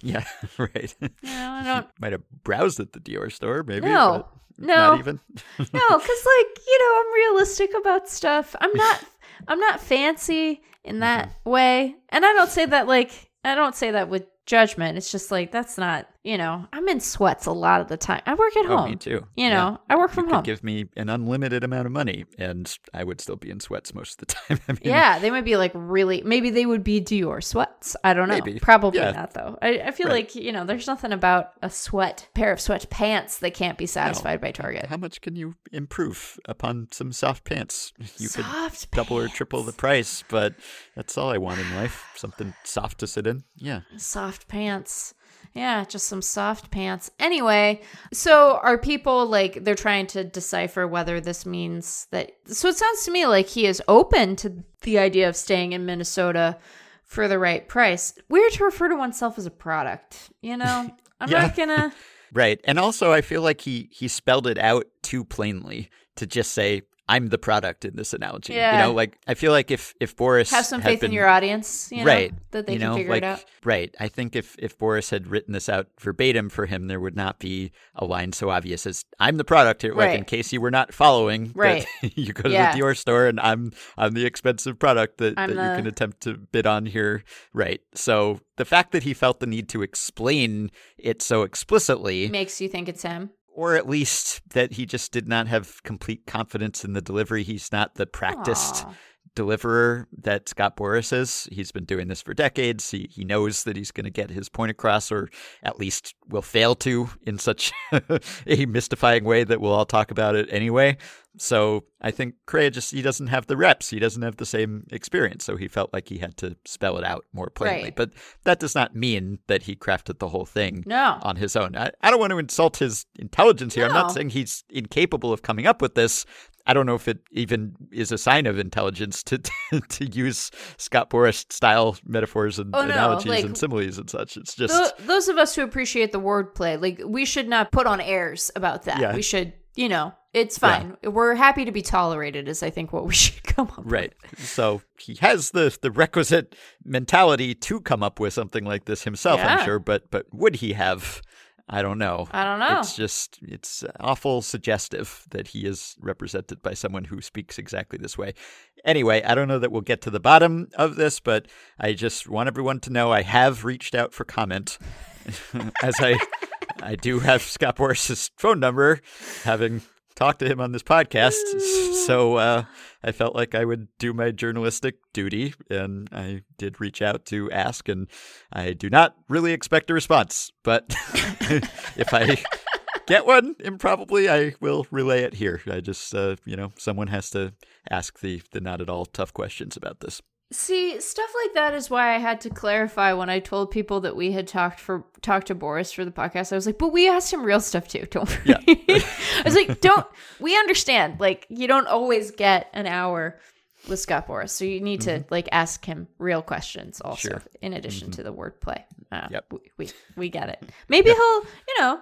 Yeah, right. You know, I don't Might have browsed at the Dior store, maybe. No. but No. not even. No, cuz like, you know, I'm realistic about stuff. I'm not I'm not fancy in that Mm-hmm. way. And I don't say that like I don't say that with judgment. It's just like that's not, you know, I'm in sweats a lot of the time. I work at Oh, home. me too. You Yeah. know, I work You from could home. give me an unlimited amount of money, and I would still be in sweats most of the time. I mean, Yeah, they might be like really. Maybe they would be Dior sweats. I don't know. Maybe. Probably Yeah. not though. I, I feel Right. like you know, there's nothing about a sweat pair of sweat pants that can't be satisfied by Target. How much can you improve upon some soft pants? You could Soft double or triple the price, but that's all I want in life. Something soft to sit in. Yeah. soft pants. Yeah, just some soft pants. Anyway, so are people like they're trying to decipher whether this means that so it sounds to me like he is open to the idea of staying in Minnesota for the right price. Weird to refer to oneself as a product, you know? I'm Yeah. not gonna Right. And also I feel like he he spelled it out too plainly to just say I'm the product in this analogy. Yeah. You know, like I feel like if if Boras have some faith in your audience, you know, right that they you can know, figure like, it out. right i think if if Boras had written this out verbatim for him there would not be a line so obvious as i'm the product here like in case you were not following Right. you go to Yeah. the dior store and i'm i'm the expensive product that, I'm that you can attempt to bid on here right so the fact that he felt the need to explain it so explicitly Makes you think it's him. Or at least that he just did not have complete confidence in the delivery he's not the practiced Aw. deliverer that Scott Boras is. He's been doing this for decades. He he knows that he's going to get his point across, or at least will fail to in such a mystifying way that we'll all talk about it anyway. So I think Correa just he doesn't have the reps. He doesn't have the same experience. So he felt like he had to spell it out more plainly. Right. But that does not mean that he crafted the whole thing No. on his own. I, I don't want to insult his intelligence here. I'm not saying he's incapable of coming up with this. I don't know if it even is a sign of intelligence to to, use Scott Boras style metaphors and Oh, no, analogies like- and similes and such. It's just Tho- those of us who appreciate the wordplay, like we should not put on airs about that. Yeah. We should, you know, it's Yeah. fine. We're happy to be tolerated, is I think what we should come up right. So he has the the requisite mentality to come up with something like this himself. I'm sure, but but would he have? I don't know. I don't know. It's just it's awful suggestive that he is represented by someone who speaks exactly this way. Anyway, I don't know that we'll get to the bottom of this, but I just want everyone to know I have reached out for comment, as I I do have Scott Boras's phone number, having talked to him on this podcast. so uh, I felt like I would do my journalistic duty, and I did reach out to ask, and I do not really expect a response. But if I get one improbably, I will relay it here. I just, uh, you know, someone has to ask the the not at all tough questions about this. See, stuff like that is why I had to clarify when I told people that we had talked for talked to Boras for the podcast. I was like, but we asked him real stuff too. Don't worry. Yeah. I was like, don't we understand? Like, you don't always get an hour with Scott Boras, so you need to like ask him real questions also, Sure. in addition to the wordplay. Uh, Yep. we, we we get it. Maybe he'll, you know.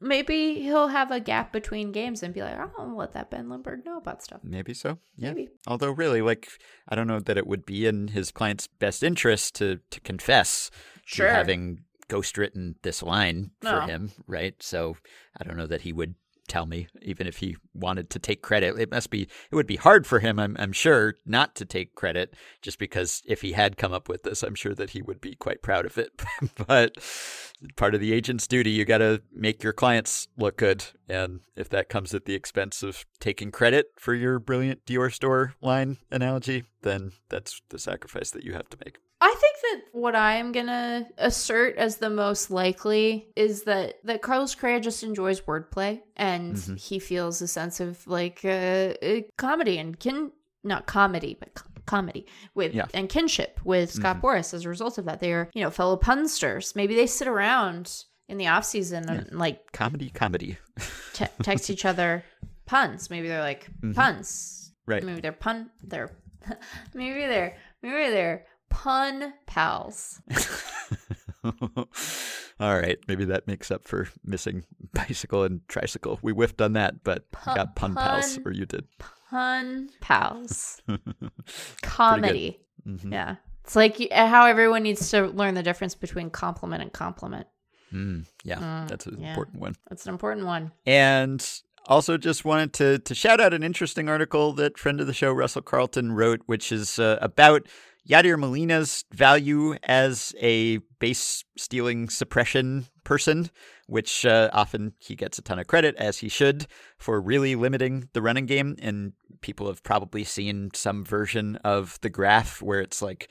Maybe he'll have a gap between games and be like, I don't let that Ben Lindbergh know about stuff. Maybe so. Yeah. Maybe. Although, really, like, I don't know that it would be in his client's best interest to to confess Sure. to having ghostwritten this line No. for him, right? So I don't know that he would tell me, even if he wanted to take credit. It must be, it would be hard for him, I'm, I'm sure, not to take credit, just because if he had come up with this, I'm sure that he would be quite proud of it. but part of the agent's duty, you got to make your clients look good. And if that comes at the expense of taking credit for your brilliant Dior store line analogy, then that's the sacrifice that you have to make. I think that what I am gonna assert as the most likely is that that Carlos Correa just enjoys wordplay and Mhm. he feels a sense of like uh, uh, comedy and kin not comedy but co- comedy with Yeah. and kinship with Scott Boras as a result of that. They are you know fellow punsters. Maybe they sit around in the off season and like Comedy, comedy. te- text each other puns. Maybe they're like puns. Right. Maybe they're pun. They're maybe they're maybe they're pun pals. All right, maybe that makes up for missing bicycle and tricycle. We whiffed on that, but got pun pals, or you did. Pun pals. Comedy. Mhm. Yeah. It's like how everyone needs to learn the difference between compliment and compliment. Mm, yeah, Mm, that's an yeah. important one. That's an important one. And also, just wanted to to shout out an interesting article that friend of the show Russell Carleton wrote, which is uh, about Yadier Molina's value as a base stealing suppression person, which uh, often he gets a ton of credit, as he should, for really limiting the running game. And people have probably seen some version of the graph where it's like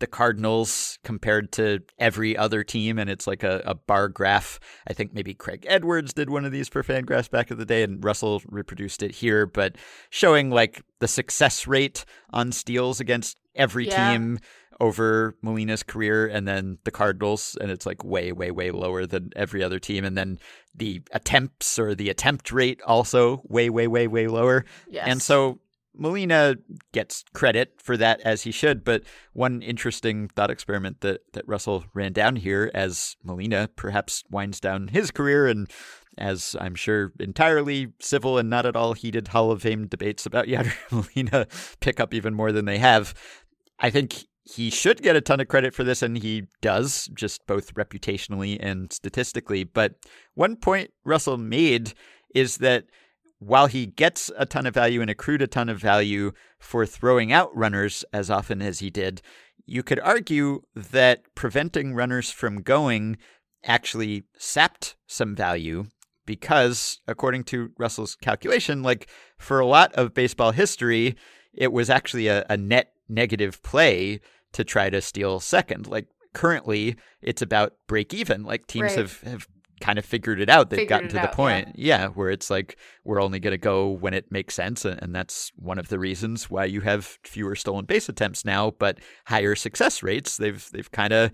the Cardinals compared to every other team, and it's like a, a bar graph. I think maybe Craig Edwards did one of these for Fangraphs back in the day, and Russell reproduced it here, but showing like the success rate on steals against every Yeah. team over Molina's career, and then the Cardinals, and it's like way, way, way lower than every other team, and then the attempts or the attempt rate also way, way, way, way lower. Yes. And so Molina gets credit for that as he should, but one interesting thought experiment that, that Russell ran down here as Molina perhaps winds down his career and as I'm sure entirely civil and not at all heated Hall of Fame debates about Yadier Molina pick up even more than they have. I think he should get a ton of credit for this, and he does, just both reputationally and statistically. But one point Russell made is that while he gets a ton of value and accrued a ton of value for throwing out runners as often as he did, you could argue that preventing runners from going actually sapped some value because, according to Russell's calculation, like for a lot of baseball history, it was actually a, a net negative play to try to steal second. Like currently, it's about break even. Like teams Right. have, have kind of figured it out. They've Figured gotten to the out, point, yeah. where it's like we're only going to go when it makes sense, and, and that's one of the reasons why you have fewer stolen base attempts now, but higher success rates. They've they've kind of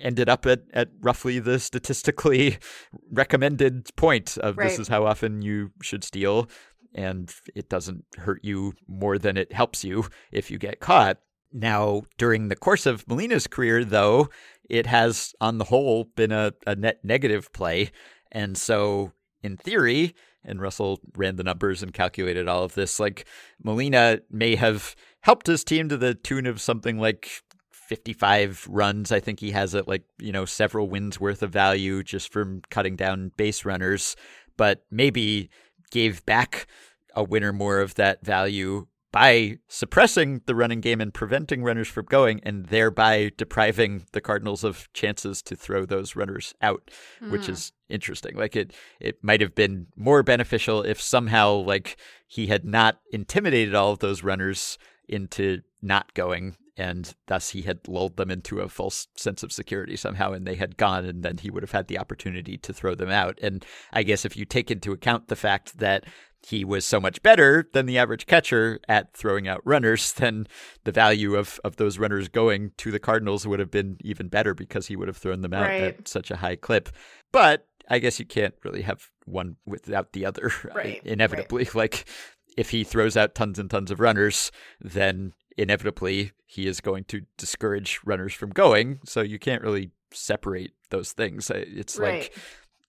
ended up at, at roughly the statistically recommended point of this is how often you should steal and it doesn't hurt you more than it helps you if you get caught. Now, during the course of Molina's career, though, it has, on the whole, been a, a net negative play. And so, in theory, and Russell ran the numbers and calculated all of this, like Molina may have helped his team to the tune of something like 55 runs. I think he has it like, you know, several wins worth of value just from cutting down base runners, but maybe gave back a win or more of that value by suppressing the running game and preventing runners from going, and thereby depriving the Cardinals of chances to throw those runners out, which hmm. is interesting. Like it, it might have been more beneficial if somehow like he had not intimidated all of those runners into not going and thus he had lulled them into a false sense of security somehow and they had gone and then he would have had the opportunity to throw them out. And i guess if you take into account the fact that he was so much better than the average catcher at throwing out runners then the value of, of those runners going to the cardinals would have been even better because he would have thrown them out Right. at such a high clip. But i guess you can't really have one without the other Right, inevitably. Like if he throws out tons and tons of runners, then inevitably he is going to discourage runners from going. So you can't really separate those things. It's Right. like,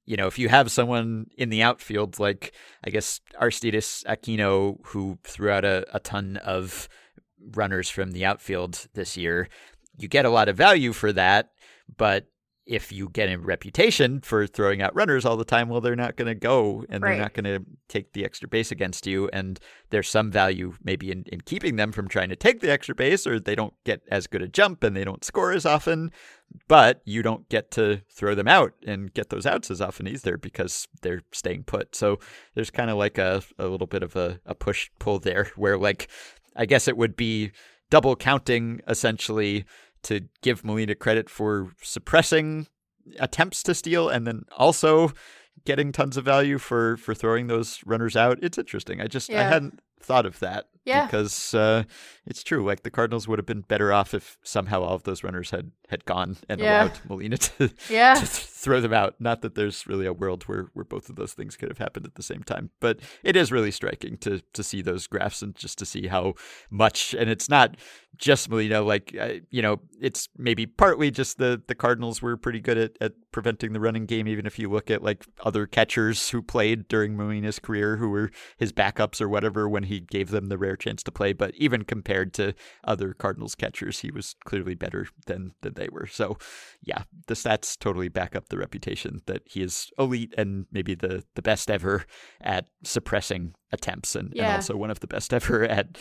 you know, if you have someone in the outfield, like I guess Aristides Aquino, who threw out a, a ton of runners from the outfield this year, you get a lot of value for that. But if you get a reputation for throwing out runners all the time, well, they're not going to go and Right. they're not going to take the extra base against you. And there's some value maybe in, in keeping them from trying to take the extra base, or they don't get as good a jump and they don't score as often. But you don't get to throw them out and get those outs as often either because they're staying put. So there's kind of like a, a little bit of a, a push pull there where, like, I guess it would be double counting essentially to give Molina credit for suppressing attempts to steal and then also getting tons of value for for throwing those runners out. It's interesting. I just I hadn't thought of that Yeah. because uh, it's true. Like the Cardinals would have been better off if somehow all of those runners had had gone and Yeah. allowed Molina to, Yeah. to th- throw them out. Not that there's really a world where, where both of those things could have happened at the same time, but it is really striking to to see those graphs and just to see how much. And it's not just Molina. Like uh, you know, it's maybe partly just the the Cardinals were pretty good at, at preventing the running game. Even if you look at like other catchers who played during Molina's career, who were his backups or whatever, when he gave them the rare chance to play. But even compared to other Cardinals catchers, he was clearly better than than they were. So yeah, the stats totally back up the reputation that he is elite and maybe the, the best ever at suppressing attempts and, and also one of the best ever at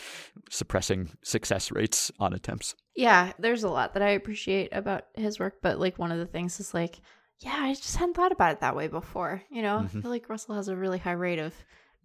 suppressing success rates on attempts. Yeah, there's a lot that I appreciate about his work, but like one of the things is like, yeah, I just hadn't thought about it that way before. You know, Mhm. I feel like Russell has a really high rate of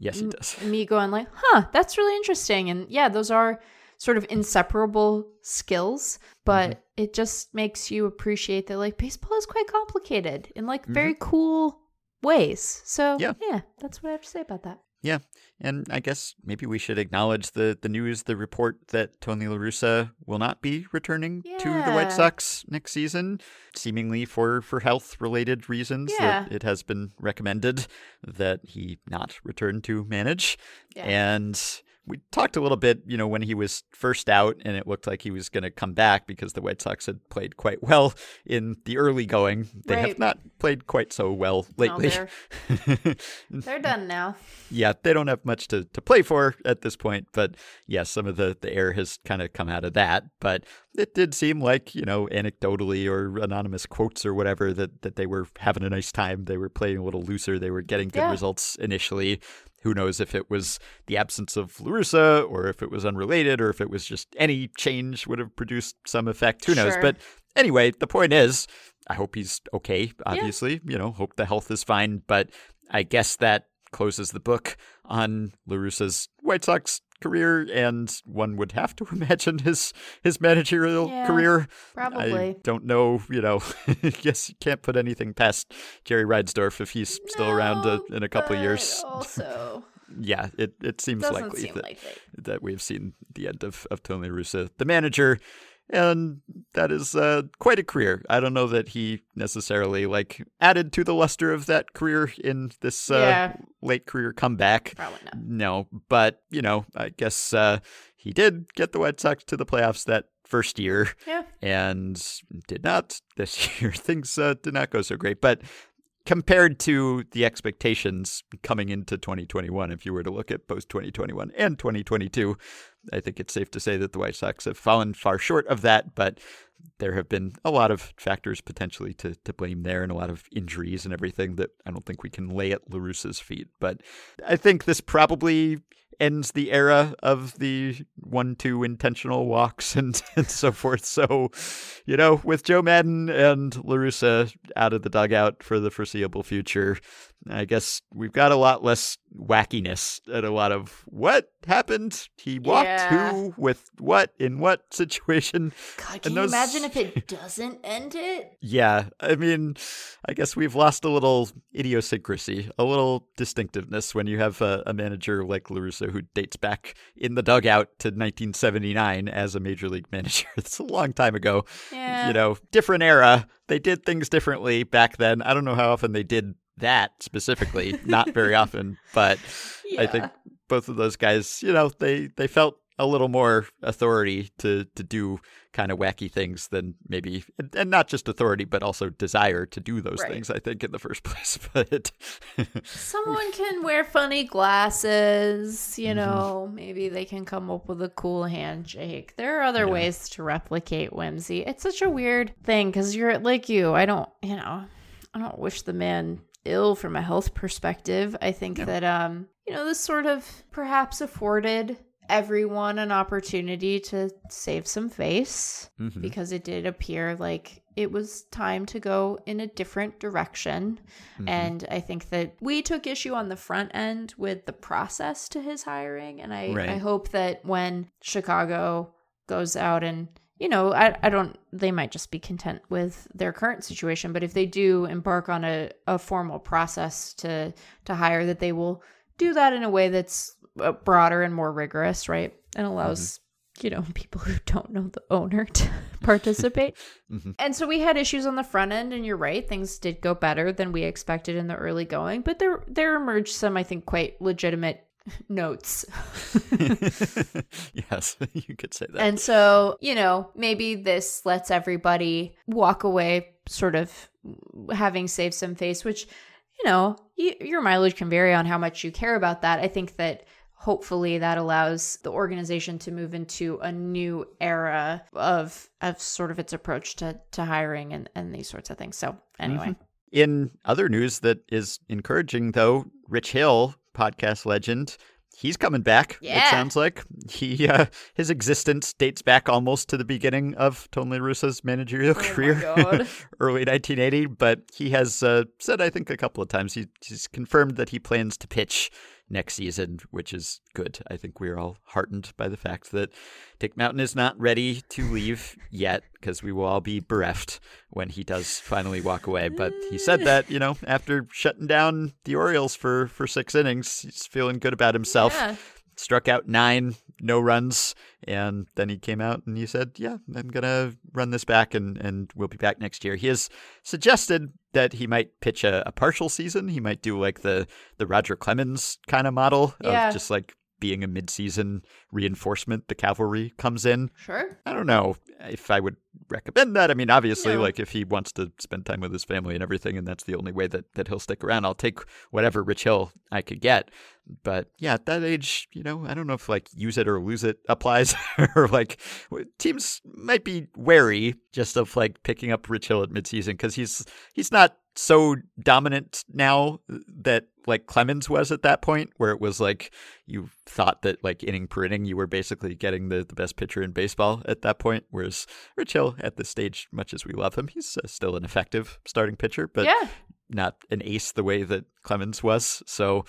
Yes, he m- does. me going like, huh, that's really interesting. And yeah, those are sort of inseparable skills, but Mm-hmm. it just makes you appreciate that like baseball is quite complicated in like Mm-hmm. very cool ways. So Yeah. yeah, that's what I have to say about that. Yeah, and I guess maybe we should acknowledge the the news, the report that Tony La Russa will not be returning to the White Sox next season, seemingly for for health related reasons. That Yeah. it has been recommended that he not return to manage, Yeah. and. We talked a little bit, you know, when he was first out, and it looked like he was going to come back because the White Sox had played quite well in the early going. They have not played quite so well No, lately. they're, they're done now. yeah, they don't have much to, to play for at this point, but yeah, some of the, the air has kind of come out of that. But it did seem like, you know, anecdotally or anonymous quotes or whatever, that, that they were having a nice time. They were playing a little looser. They were getting good Yeah. results initially. Who knows if it was the absence of La Russa or if it was unrelated or if it was just any change would have produced some effect. Who knows? Sure. But anyway, the point is, I hope he's okay, obviously. You know, hope the health is fine. But I guess that closes the book on La Russa's White Sox career, and one would have to imagine his his managerial Yeah, career. Probably. I don't know, you know, I guess you can't put anything past Jerry Reinsdorf if he's still around uh, in a couple of years. Also, Yeah, it, it seems doesn't likely seem that, likely. that we've seen the end of, of Tony Russa, the manager. And that is uh, quite a career. I don't know that he necessarily like added to the luster of that career in this uh, Yeah. late career comeback. Probably not. No, but you know, I guess uh, he did get the White Sox to the playoffs that first year, Yeah. and did not this year. Things uh, did not go so great, but compared to the expectations coming into 2021, if you were to look at both 2021 and 2022, I think it's safe to say that the White Sox have fallen far short of that, but there have been a lot of factors potentially to, to blame there and a lot of injuries and everything that I don't think we can lay at La Russa's feet. But I think this probably ends the era of the one, two intentional walks and, and so forth. So, you know, with Joe Maddon and La Russa out of the dugout for the foreseeable future, I guess we've got a lot less wackiness and a lot of what happened? He walked Yeah. who with what in what situation? God, can those- you imagine if it doesn't end it? Yeah, I mean, I guess we've lost a little idiosyncrasy, a little distinctiveness when you have a, a manager like La Russa who dates back in the dugout to 1979 as a major league manager. It's a long time ago. Yeah. You know, different era. They did things differently back then. I don't know how often they did that specifically, not very often, but I think both of those guys, you know, they they felt a little more authority to to do kind of wacky things than maybe and, not just authority but also desire to do those Right. things i think in the first place but Someone can wear funny glasses, you Mm-hmm. know, maybe they can come up with a cool handshake. There are other Yeah. ways to replicate whimsy. It's such a weird thing because you're like you. I don't, you know, I don't wish the man ill from a health perspective. I think Yeah. that, um, you know, this sort of perhaps afforded everyone an opportunity to save some face Mhm. because it did appear like it was time to go in a different direction. Mhm. And I think that we took issue on the front end with the process to his hiring. And I, Right. I hope that when Chicago goes out and you know, I, I don't, they might just be content with their current situation. But if they do embark on a, a formal process to, to hire, that they will do that in a way that's uh, broader and more rigorous, right? And allows, you know, people who don't know the owner to participate. Mhm. And so we had issues on the front end, and you're right, things did go better than we expected in the early going, but there there emerged some, I think, quite legitimate notes. yes you could say that And so, you know, maybe this lets everybody walk away sort of having saved some face, which, you know, y- your mileage can vary on how much you care about that. I think that hopefully that allows the organization to move into a new era of of sort of its approach to to hiring and and these sorts of things. So, anyway. In other news that is encouraging, though, Rich Hill, podcast legend, he's coming back. It sounds like he uh, his existence dates back almost to the beginning of Tony Russo's managerial Oh career, early 1980. But he has uh, said, I think, a couple of times he, he's confirmed that he plans to pitch next season, which is good. I think we're all heartened by the fact that Dick Mountain is not ready to leave yet because we will all be bereft when he does finally walk away. But he said that, you know, after shutting down the Orioles for, for six innings, he's feeling good about himself. Yeah. Struck out nine, no runs. And then he came out and he said, Yeah, I'm going to run this back and, and we'll be back next year. He has suggested that he might pitch a, a partial season. He might do like the, the Roger Clemens kind of model Yeah. of just like being a midseason reinforcement. The cavalry comes in. Sure. I don't know if I would recommend that. I mean, obviously, No. like if he wants to spend time with his family and everything, and that's the only way that, that he'll stick around, I'll take whatever Rich Hill I could get. But yeah, at that age, you know, I don't know if like use it or lose it applies, or like teams might be wary just of like picking up Rich Hill at midseason because he's he's not so dominant now that like Clemens was at that point, where it was like you thought that like inning per inning you were basically getting the, the best pitcher in baseball at that point. Whereas Rich Hill at this stage, much as we love him, he's uh, still an effective starting pitcher, but yeah. Not an ace the way that Clemens was. So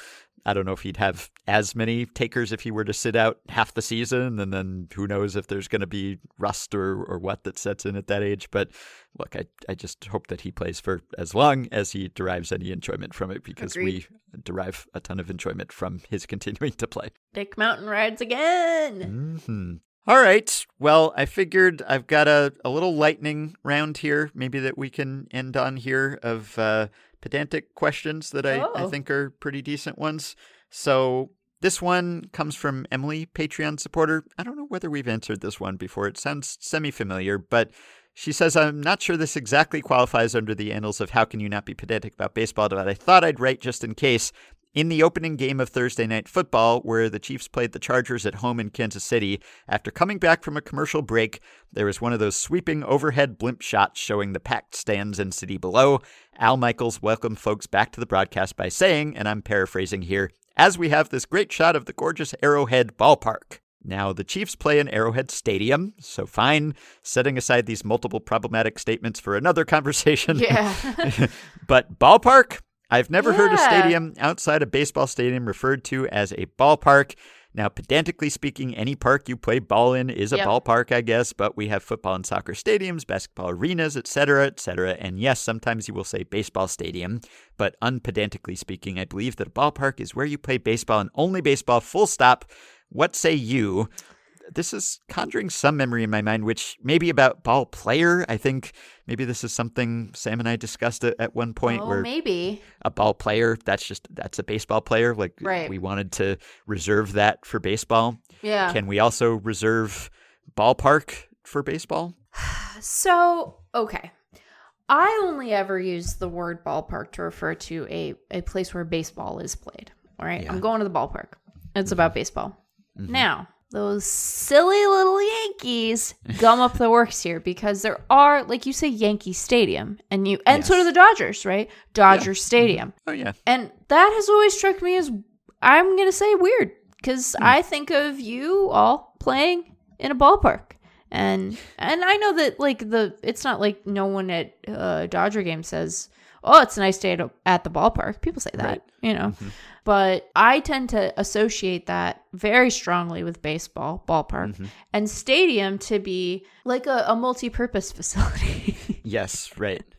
I don't know if he'd have as many takers if he were to sit out half the season, and then who knows if there's going to be rust or, or what that sets in at that age. But look, I, I just hope that he plays for as long as he derives any enjoyment from it because Agreed. we derive a ton of enjoyment from his continuing to play. Dick Mountain rides again. hmm All right. Well, I figured I've got a, a little lightning round here, maybe that we can end on here of uh, pedantic questions that I, I Oh. think are pretty decent ones. So this one comes from Emily, Patreon supporter. I don't know whether we've answered this one before. It sounds semi familiar, but she says, I'm not sure this exactly qualifies under the annals of how can you not be pedantic about baseball, but I thought I'd write just in case. In the opening game of Thursday Night Football, where the Chiefs played the Chargers at home in Kansas City, after coming back from a commercial break, there was one of those sweeping overhead blimp shots showing the packed stands and city below. Al Michaels welcomed folks back to the broadcast by saying, and I'm paraphrasing here, as we have this great shot of the gorgeous Arrowhead ballpark. Now, the Chiefs play in Arrowhead Stadium, so fine. Setting aside these multiple problematic statements for another conversation. Yeah. but ballpark? I've never heard a stadium outside a baseball stadium referred to as a ballpark. Now, pedantically speaking, any park you play ball in is a Yep. ballpark, I guess, but we have football and soccer stadiums, basketball arenas, etc., etc. And yes, sometimes you will say baseball stadium, but unpedantically speaking, I believe that a ballpark is where you play baseball and only baseball, full stop. What say you? This is conjuring some memory in my mind, which may be about ball player. I think maybe this is something Sam and I discussed at, at one point oh, where maybe. a ball player, that's just that's a baseball player. Like Right. we wanted to reserve that for baseball. Yeah. Can we also reserve ballpark for baseball? So, okay. I only ever use the word ballpark to refer to a, a place where baseball is played. All right. Yeah. Mm-hmm. I'm going to the ballpark. It's about baseball. Now, those silly little Yankees gum up the works here because there are, like you say, Yankee Stadium, and you and so do the Dodgers, right? Dodger Stadium. Oh yeah. And that has always struck me as I'm going to say weird because Hmm. I think of you all playing in a ballpark. And and I know that like the it's not like no one at uh, Dodger game says, "Oh, it's a nice day to, at the ballpark." People say that, Right. you know. But I tend to associate that very strongly with baseball, ballpark, and stadium to be like a, a multi-purpose facility. Yes, right.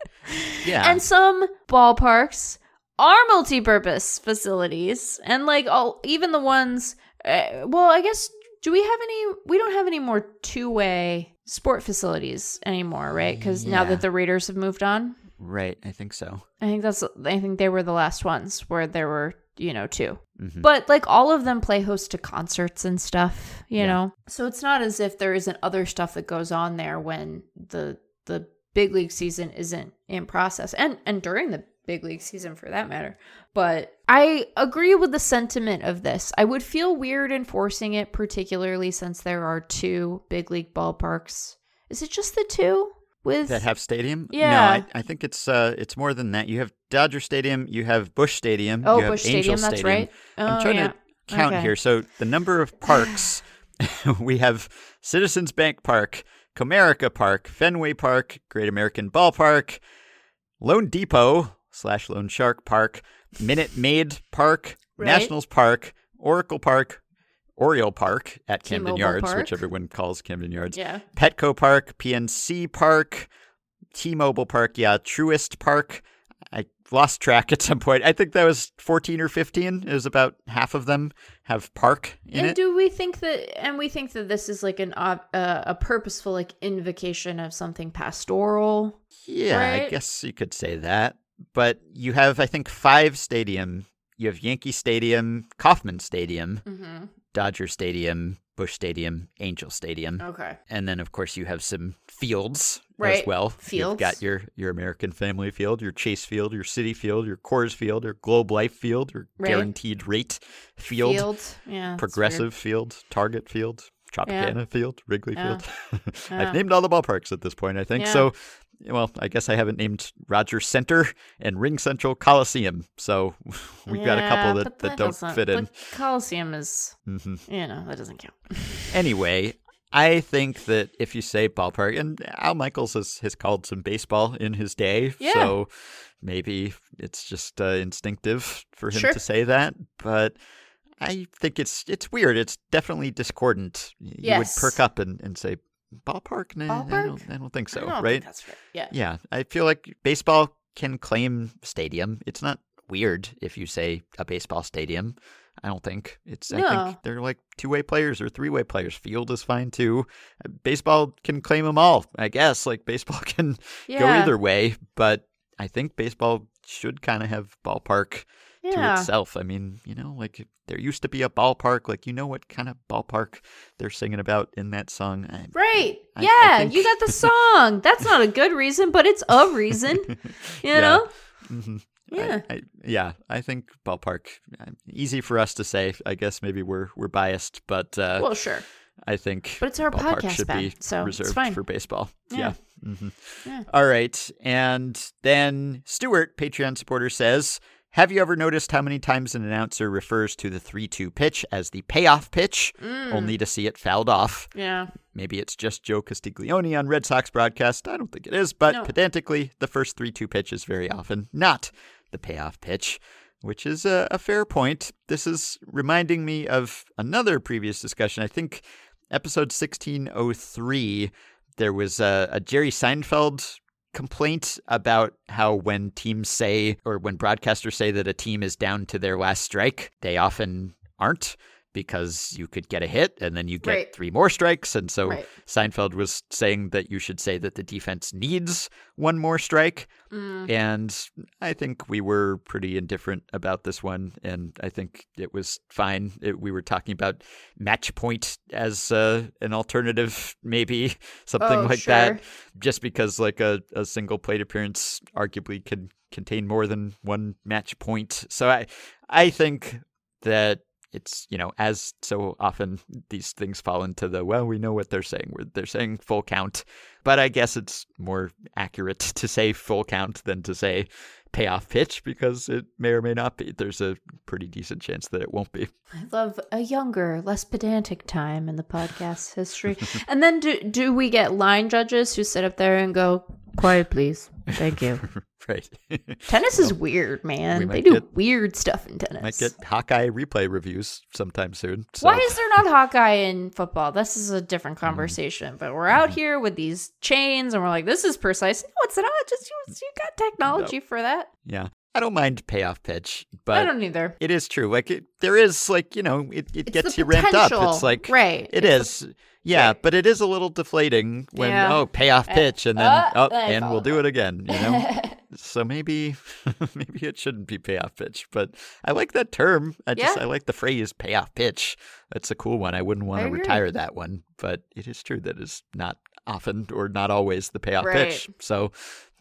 Yeah. And some ballparks are multi-purpose facilities, and like all, even the ones. Uh, well, I guess do we have any? We don't have any more two-way sport facilities anymore, right? Because now that the Raiders have moved on, right, I think so. I think that's. I think they were the last ones where there were you know 2 Mhm. But like all of them play host to concerts and stuff, you Yeah. know. So it's not as if there isn't other stuff that goes on there when the the big league season isn't in process and and during the big league season for that matter. But I agree with the sentiment of this. I would feel weird enforcing it particularly since there are two big league ballparks. Is it just the two with That have stadium? Yeah. No, I, I think it's uh it's more than that. You have Dodger Stadium, you have Busch Stadium, Oh, you have Busch Angel Stadium, that's Stadium. right. I'm Oh, trying yeah. to count Okay. here. So the number of parks we have Citizens Bank Park, Comerica Park, Fenway Park, Great American Ballpark, loanDepot slash Lone Shark Park, Minute Maid Park, Right. Nationals Park, Oracle Park, Oriole Park at Camden T-Mobile Yards, Park. which everyone calls Camden Yards. Yeah. Petco Park, PNC Park, T-Mobile Park, yeah, Truist Park. I lost track at some point. I think that was 14 or 15. It was about half of them have park in and it. do we think that and we think that this is like an uh, a purposeful like invocation of something pastoral yeah, I guess you could say that. But you have, I think, five stadium. You have Yankee Stadium, Kauffman Stadium, mm-hmm. Dodger Stadium, Busch Stadium, Angel Stadium. okay And then, of course, you have some fields as Right. well. You've Fields. got your, your American Family Field, your Chase Field, your Citi Field, your Coors Field, your Globe Life Field, your Right. Guaranteed Rate Field, field yeah Progressive Field, Target Field, Tropicana Field, Wrigley Yeah. Field. Yeah. I've named all the ballparks at this point, I think. Yeah. So, well, I guess I haven't named Rogers Center and RingCentral Coliseum. So we've got a couple but that, that, don't fit in. coliseum is hmm you know that doesn't count Anyway, I think that if you say ballpark, and Al Michaels has, has called some baseball in his day, Yeah. so maybe it's just uh, instinctive for him Sure. to say that. But I think it's it's weird. It's definitely discordant. You Yes. would perk up and, and say ballpark. Nah, I don't, I don't think so. Don't right? think that's right yeah Yeah, I feel like baseball can claim stadium. It's not weird if you say a baseball stadium. I don't think it's. I think they're like two-way players or three-way players. Field is fine too. Uh, Baseball can claim them all. I guess like baseball can go either way, but I think baseball should kind of have ballpark to itself. I mean, you know, like there used to be a ballpark. Like you know what kind of ballpark they're singing about in that song. I- right I- I yeah think- you got the song that's not a good reason but it's a reason you Yeah. know Mhm. Yeah. I, I, yeah, I think ballpark uh, easy for us to say. I guess maybe we're we're biased, but uh, well sure I think but it's our ballpark podcast should be so reserved it's fine for baseball. Yeah. Yeah. Mhm. Yeah. All right, and then Stuart, Patreon supporter, says. Have you ever noticed how many times an announcer refers to the 3 2 pitch as the payoff pitch, mm. only to see it fouled off? Yeah. Maybe it's just Joe Castiglione on Red Sox broadcast. I don't think it is, but No. pedantically, the first 3 2 pitch is very often not the payoff pitch, which is a, a fair point. This is reminding me of another previous discussion. I think episode 1603, there was a, a Jerry Seinfeld complaint about how when teams say or when broadcasters say that a team is down to their last strike, they often aren't because you could get a hit and then you get Right. three more strikes. And so Right. Seinfeld was saying that you should say that the defense needs one more strike. Mm. And I think we were pretty indifferent about this one. And I think it was fine. It, we were talking about match point as uh, an alternative, maybe something Oh, like sure. that just because like a, a single plate appearance arguably can contain more than one match point. So I I think that it's you know as so often these things fall into the well we know what they're saying. We're- they're saying full count. But i guess it's more accurate to say full count than to say payoff pitch because it may or may not be. There's a pretty decent chance that it won't be. I love a younger, less pedantic time in the podcast history. and then do do we get line judges who sit up there and go, "Quiet, please. Thank you." right tennis is weird, we man. They do get- weird stuff in tennis. might get hawkeye replay reviews sometime soon so. Why is there not Hawkeye in football? This is a different hmm. conversation. But we're out hmm. here with these chains, and we're like, "This is precise." No, it's not. Just you, you got technology for that. yeah i don't mind payoff pitch but I don't either. it is true like it, there is like you know it, it It's gets you ramped up it's like right. It It's is. Yeah, but it is a little deflating when Yeah. oh payoff Uh, pitch and then uh, oh and we'll do it again, you know. so maybe maybe it shouldn't be payoff pitch, but I like that term. I just Yeah. I like the phrase payoff pitch. That's a cool one. I wouldn't want I to agree. retire that one, but it is true that is not often or not always the payoff Right. pitch. So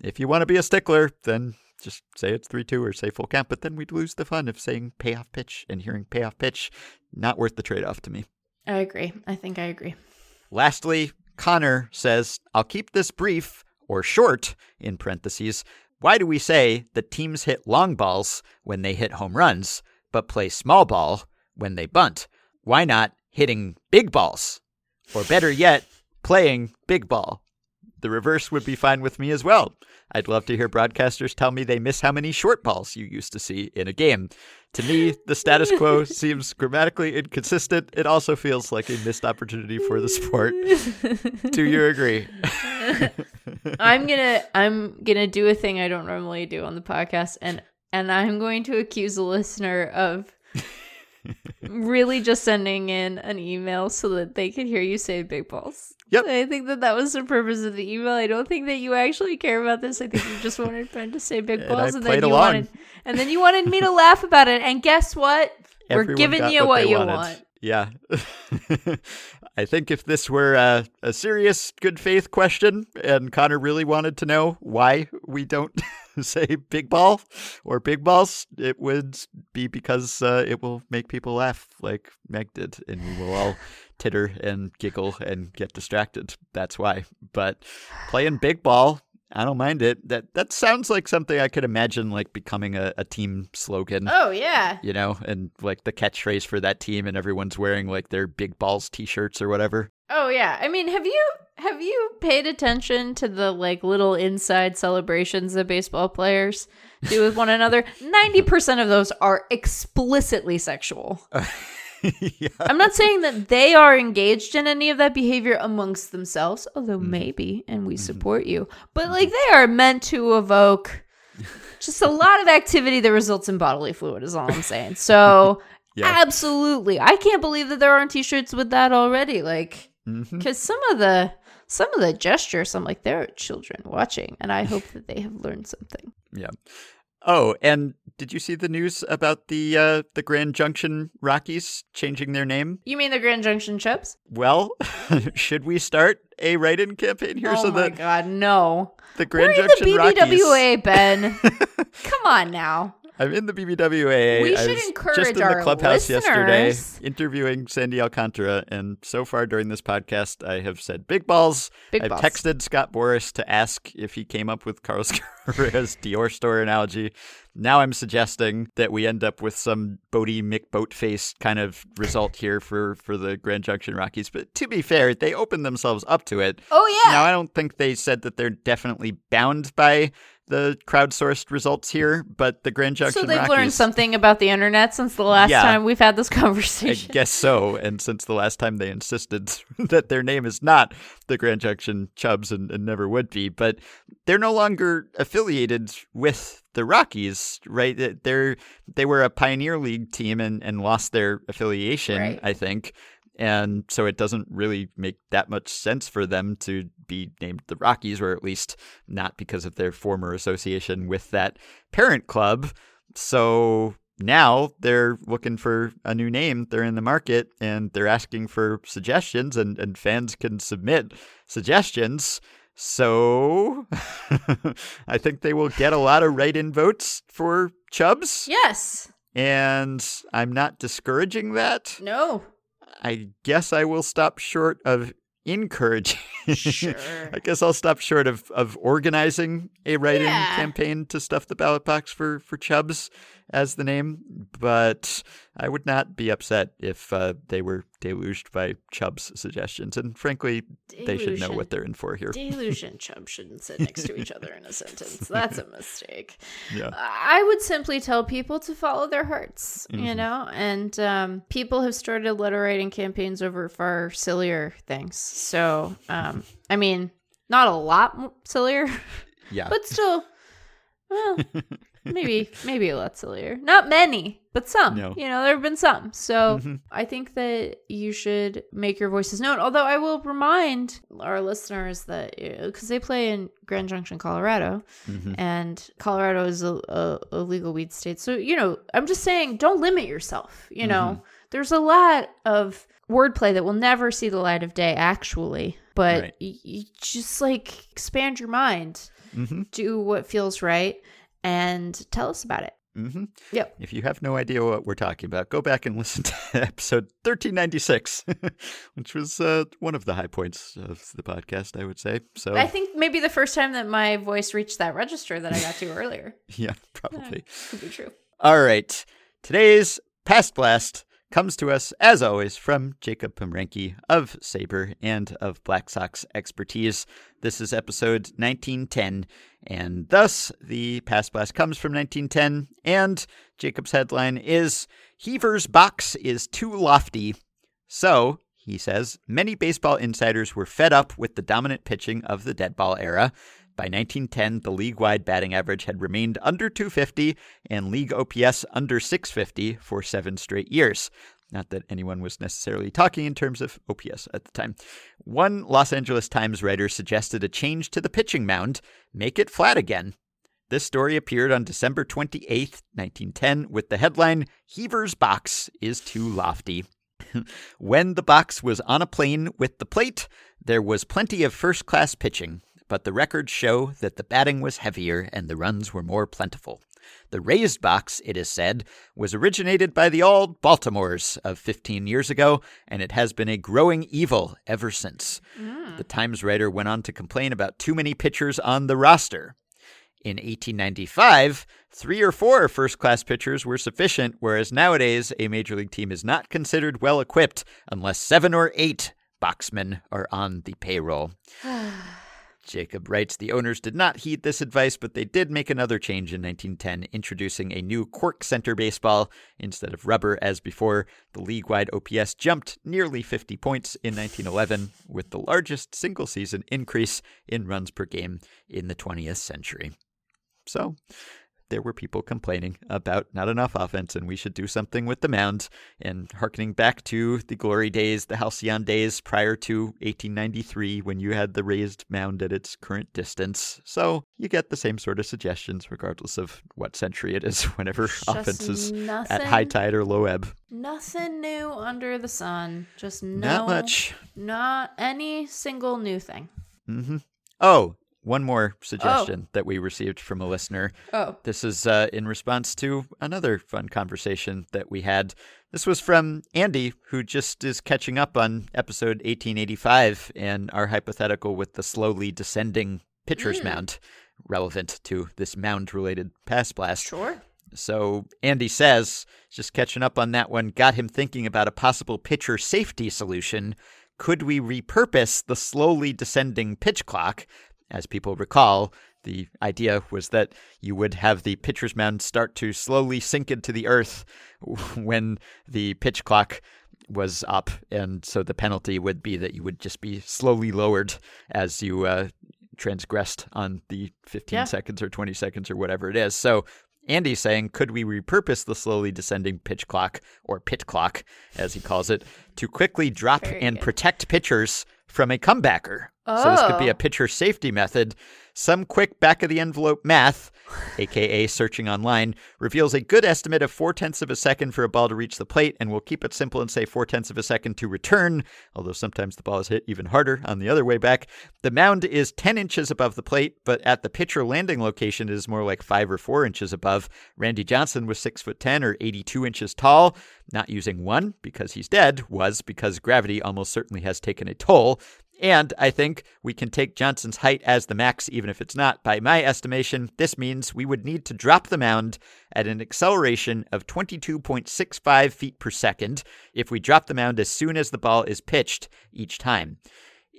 if you want to be a stickler, then just say it's 3 2 or say full count, but then we'd lose the fun of saying payoff pitch and hearing payoff pitch. Not worth the trade off to me. I agree. I think I agree. Lastly, Connor says, I'll keep this brief or short in parentheses. Why do we say that teams hit long balls when they hit home runs, but play small ball when they bunt? Why not hitting big balls? Or better yet, playing big ball? The reverse would be fine with me as well. I'd love to hear broadcasters tell me they miss how many short balls you used to see in a game. To me, the status quo seems grammatically inconsistent. It also feels like a missed opportunity for the sport. Do you agree? I'm gonna I'm gonna do a thing I don't normally do on the podcast, and and I'm going to accuse a listener of really just sending in an email so that they could hear you say big balls. Yep. I think that that was the purpose of the email. I don't think that you actually care about this. I think you just wanted Ben to say big balls, I and, then you along. wanted, and then you wanted me to laugh about it. And guess what? We're giving you what, they you wanted. want. Yeah. I think if this were a, a serious good faith question and Connor really wanted to know why we don't say big ball or big balls, it would be because uh, it will make people laugh like Meg did, and we will all titter and giggle and get distracted. That's why. But playing big ball, I don't mind it. That that sounds like something I could imagine like becoming a, a team slogan Oh yeah. you know, and like the catchphrase for that team, and everyone's wearing like their big balls T-shirts or whatever. Oh yeah. I mean, have you have you paid attention to the like little inside celebrations that baseball players do with one another? 90% of those are explicitly sexual. yeah, I'm not saying that they are engaged in any of that behavior amongst themselves, although Mm-hmm. maybe and we mm-hmm. support you. But mm-hmm. like they are meant to evoke just a lot of activity that results in bodily fluid is all I'm saying. So Yeah. absolutely. I can't believe that there aren't t-shirts with that already. Like mm-hmm. because some of the some of the gestures i'm like there are children watching and i hope that they have learned something yeah. Oh, and did you see the news about the uh, the Grand Junction Rockies changing their name? you mean the grand junction chips Well, should we start a write-in campaign here oh so my that god no the Grand we're in Junction the Rockies? bbwa ben come on now I'm in the BBWA. We should was just encourage in the clubhouse yesterday interviewing Sandy Alcantara, and so far during this podcast, I have said big balls. Big I've balls. texted Scott Boras to ask if he came up with Carlos Correa's Dior store analogy. Now I'm suggesting that we end up with some Boaty McBoatface kind of result here for, for the Grand Junction Rockies. But to be fair, they opened themselves up to it. Oh yeah. Now, I don't think they said that they're definitely bound by the crowdsourced results here, but the Grand Junction so they've Rockies, learned something about the internet since the last Yeah. time we've had this conversation. I guess so. And since the last time they insisted that their name is not the Grand Junction Chubs and, and never would be, but they're no longer affiliated with the Rockies, right? They're they were a Pioneer League team and, and lost their affiliation, Right. I think. And so it doesn't really make that much sense for them to be named the Rockies, or at least not because of their former association with that parent club. So now they're looking for a new name. They're in the market and they're asking for suggestions, and, and fans can submit suggestions. So I think they will get a lot of write in votes for Chubbs. yes. And I'm not discouraging that. No. I guess I will stop short of encouraging. Sure. I guess I'll stop short of, of organizing a write-in Yeah. campaign to stuff the ballot box for, for Chubbs as the name, but I would not be upset if uh, they were deluged by Chubbs suggestions. And frankly, they should know what they're in for here. Delusion and Chubb shouldn't sit next to each other in a sentence. That's a mistake. Yeah. I would simply tell people to follow their hearts, you Mhm. know? And um, people have started letter writing campaigns over far sillier things. So, um, I mean, not a lot sillier, Yeah. but still, well, maybe, maybe a lot sillier. Not many, but some. No. You know, there have been some. So Mhm. I think that you should make your voices known. Although I will remind our listeners that because they play in Grand Junction, Colorado, Mhm. and Colorado is a, a, a legal weed state. So you know, I'm just saying, don't limit yourself. You know, there's a lot of wordplay that will never see the light of day, actually. But Right. y- you just like expand your mind, Mhm. do what feels right, and tell us about it. Mm-hmm. Yep. If you have no idea what we're talking about, go back and listen to episode 1396, which was uh, one of the high points of the podcast, I would say. So, I think maybe the first time that my voice reached that register that I got to earlier. yeah, probably. Could be true. All right. Today's Past Blast comes to us, as always, from Jacob Pomrenke of SABR and of Black Sox expertise. This is episode 1910, and thus the Past Blast comes from 1910, and Jacob's headline is Heaver's Box is Too Lofty. So, he says, many baseball insiders were fed up with the dominant pitching of the dead ball era. By 1910, the league wide batting average had remained under 250 and league OPS under 650 for seven straight years. Not that anyone was necessarily talking in terms of OPS at the time. One Los Angeles Times writer suggested a change to the pitching mound, make it flat again. This story appeared on December 28, 1910, with the headline Heaver's Box is Too Lofty. when the box was on a plane with the plate, there was plenty of first class pitching, but the records show that the batting was heavier and the runs were more plentiful. The raised box, it is said, was originated by the old Baltimores of 15 years ago, and it has been a growing evil ever since. Mm. The Times writer went on to complain about too many pitchers on the roster. In 1895, three or four first class pitchers were sufficient, whereas nowadays a major league team is not considered well equipped unless seven or eight boxmen are on the payroll. Jacob writes the owners did not heed this advice, but they did make another change in 1910, introducing a new cork center baseball instead of rubber as before. The league wide OPS jumped nearly 50 points in 1911, with the largest single season increase in runs per game in the 20th century. So, there were people complaining about not enough offense and we should do something with the mound. And harkening back to the glory days, the halcyon days prior to 1893 when you had the raised mound at its current distance. So you get the same sort of suggestions regardless of what century it is whenever offense is nothing, at high tide or low ebb. Nothing new under the sun. Just no, Not much. Not any single new thing. Mm-hmm. Oh, one more suggestion that we received from a listener. Oh. This is uh, in response to another fun conversation that we had. This was from Andy, who just is catching up on episode 1885 and our hypothetical with the slowly descending pitcher's mound, relevant to this mound related Past Blast. Sure. So Andy says, just catching up on that one, got him thinking about a possible pitcher safety solution. Could we repurpose the slowly descending pitch clock? As people recall, the idea was that you would have the pitcher's mound start to slowly sink into the earth when the pitch clock was up. And so the penalty would be that you would just be slowly lowered as you uh, transgressed on the 15 Yeah. seconds or 20 seconds or whatever it is. So Andy's saying, could we repurpose the slowly descending pitch clock, or pit clock, as he calls it, to quickly drop Very and good. protect pitchers from a comebacker? So this could be Oh. a pitcher safety method. Some quick back of the envelope math, aka searching online, reveals a good estimate of four tenths of a second for a ball to reach the plate, and we'll keep it simple and say four tenths of a second to return, although sometimes the ball is hit even harder on the other way back. The mound is 10 inches above the plate, but at the pitcher landing location, it is more like five or four inches above. Randy Johnson was six foot 10 or 82 inches tall. Not using one because he's dead was because gravity almost certainly has taken a toll. And I think we can take Johnson's height as the max, even if it's not. By my estimation, this means we would need to drop the mound at an acceleration of 22.65 feet per second if we drop the mound as soon as the ball is pitched each time.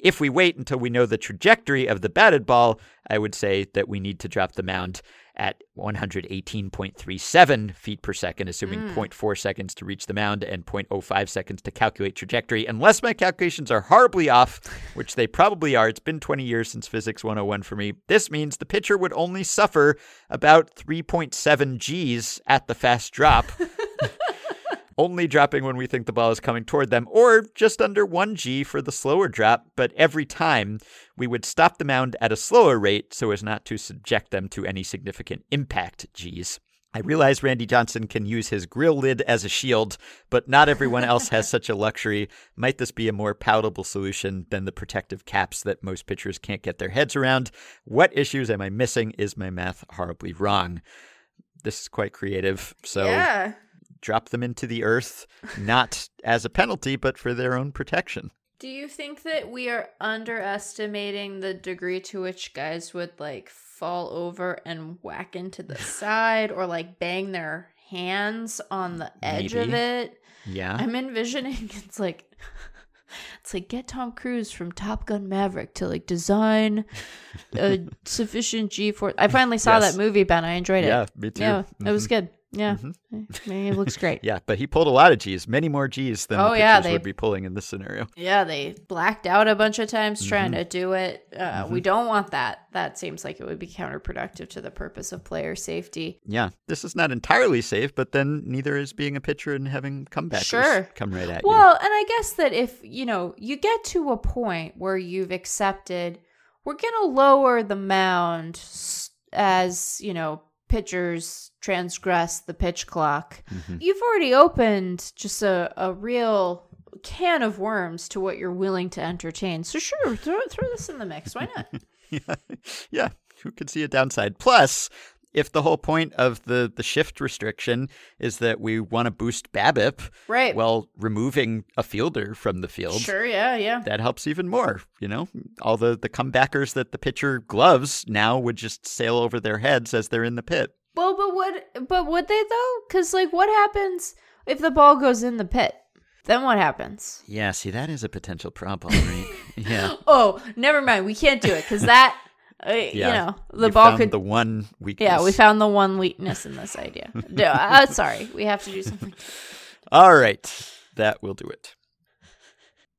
If we wait until we know the trajectory of the batted ball, I would say that we need to drop the mound at 118.37 feet per second, assuming hmm. 0.4 seconds to reach the mound and 0.05 seconds to calculate trajectory. Unless my calculations are horribly off, which they probably are, it's been 20 years since Physics 101 for me. This means the pitcher would only suffer about 3.7 Gs at the fast drop only dropping when we think the ball is coming toward them, or just under 1G for the slower drop, but every time we would stop the mound at a slower rate so as not to subject them to any significant impact Gs. I realize Randy Johnson can use his grill lid as a shield, but not everyone else has such a luxury. Might this be a more palatable solution than the protective caps that most pitchers can't get their heads around? What issues am I missing? Is my math horribly wrong? This is quite creative. So yeah. drop them into the earth, not as a penalty, but for their own protection. Do you think that we are underestimating the degree to which guys would like fall over and whack into the side or like bang their hands on the edge of it? Yeah. I'm envisioning it's like it's like get Tom Cruise from Top Gun Maverick to like design a sufficient G force. I finally saw Yes. that movie, Ben. I enjoyed it. yeah, me too. Yeah, it was Mhm. good. Yeah, I mean, it looks great. Yeah, but he pulled a lot of G's, many more G's than Oh, the yeah, they- would be pulling in this scenario. Yeah, they blacked out a bunch of times trying Mm-hmm. to do it. Uh, We don't want that. That seems like it would be counterproductive to the purpose of player safety. Yeah, this is not entirely safe, but then neither is being a pitcher and having comebackers Sure. come right at you. Well, and I guess that if, you know, you get to a point where you've accepted, we're going to lower the mound as, you know, pitchers transgress the pitch clock. Mhm. You've already opened just a, a real can of worms to what you're willing to entertain. So sure, throw throw this in the mix. Why not? yeah, yeah, who could see a downside? Plus, if the whole point of the, the shift restriction is that we want to boost BABIP, Right. well, removing a fielder from the field Sure, yeah, yeah. that helps even more. You know, all the, the comebackers that the pitcher gloves now would just sail over their heads as they're in the pit. Well, but would but would they though? Because like, what happens if the ball goes in the pit? Then what happens? Yeah, see, that is a potential problem, right? yeah. Oh, never mind. We can't do it because that, uh, you Yeah. know, the You ball found could. the one weakness. yeah, we found the one weakness in this idea. no, uh, sorry, we have to do something. All right, that will do it.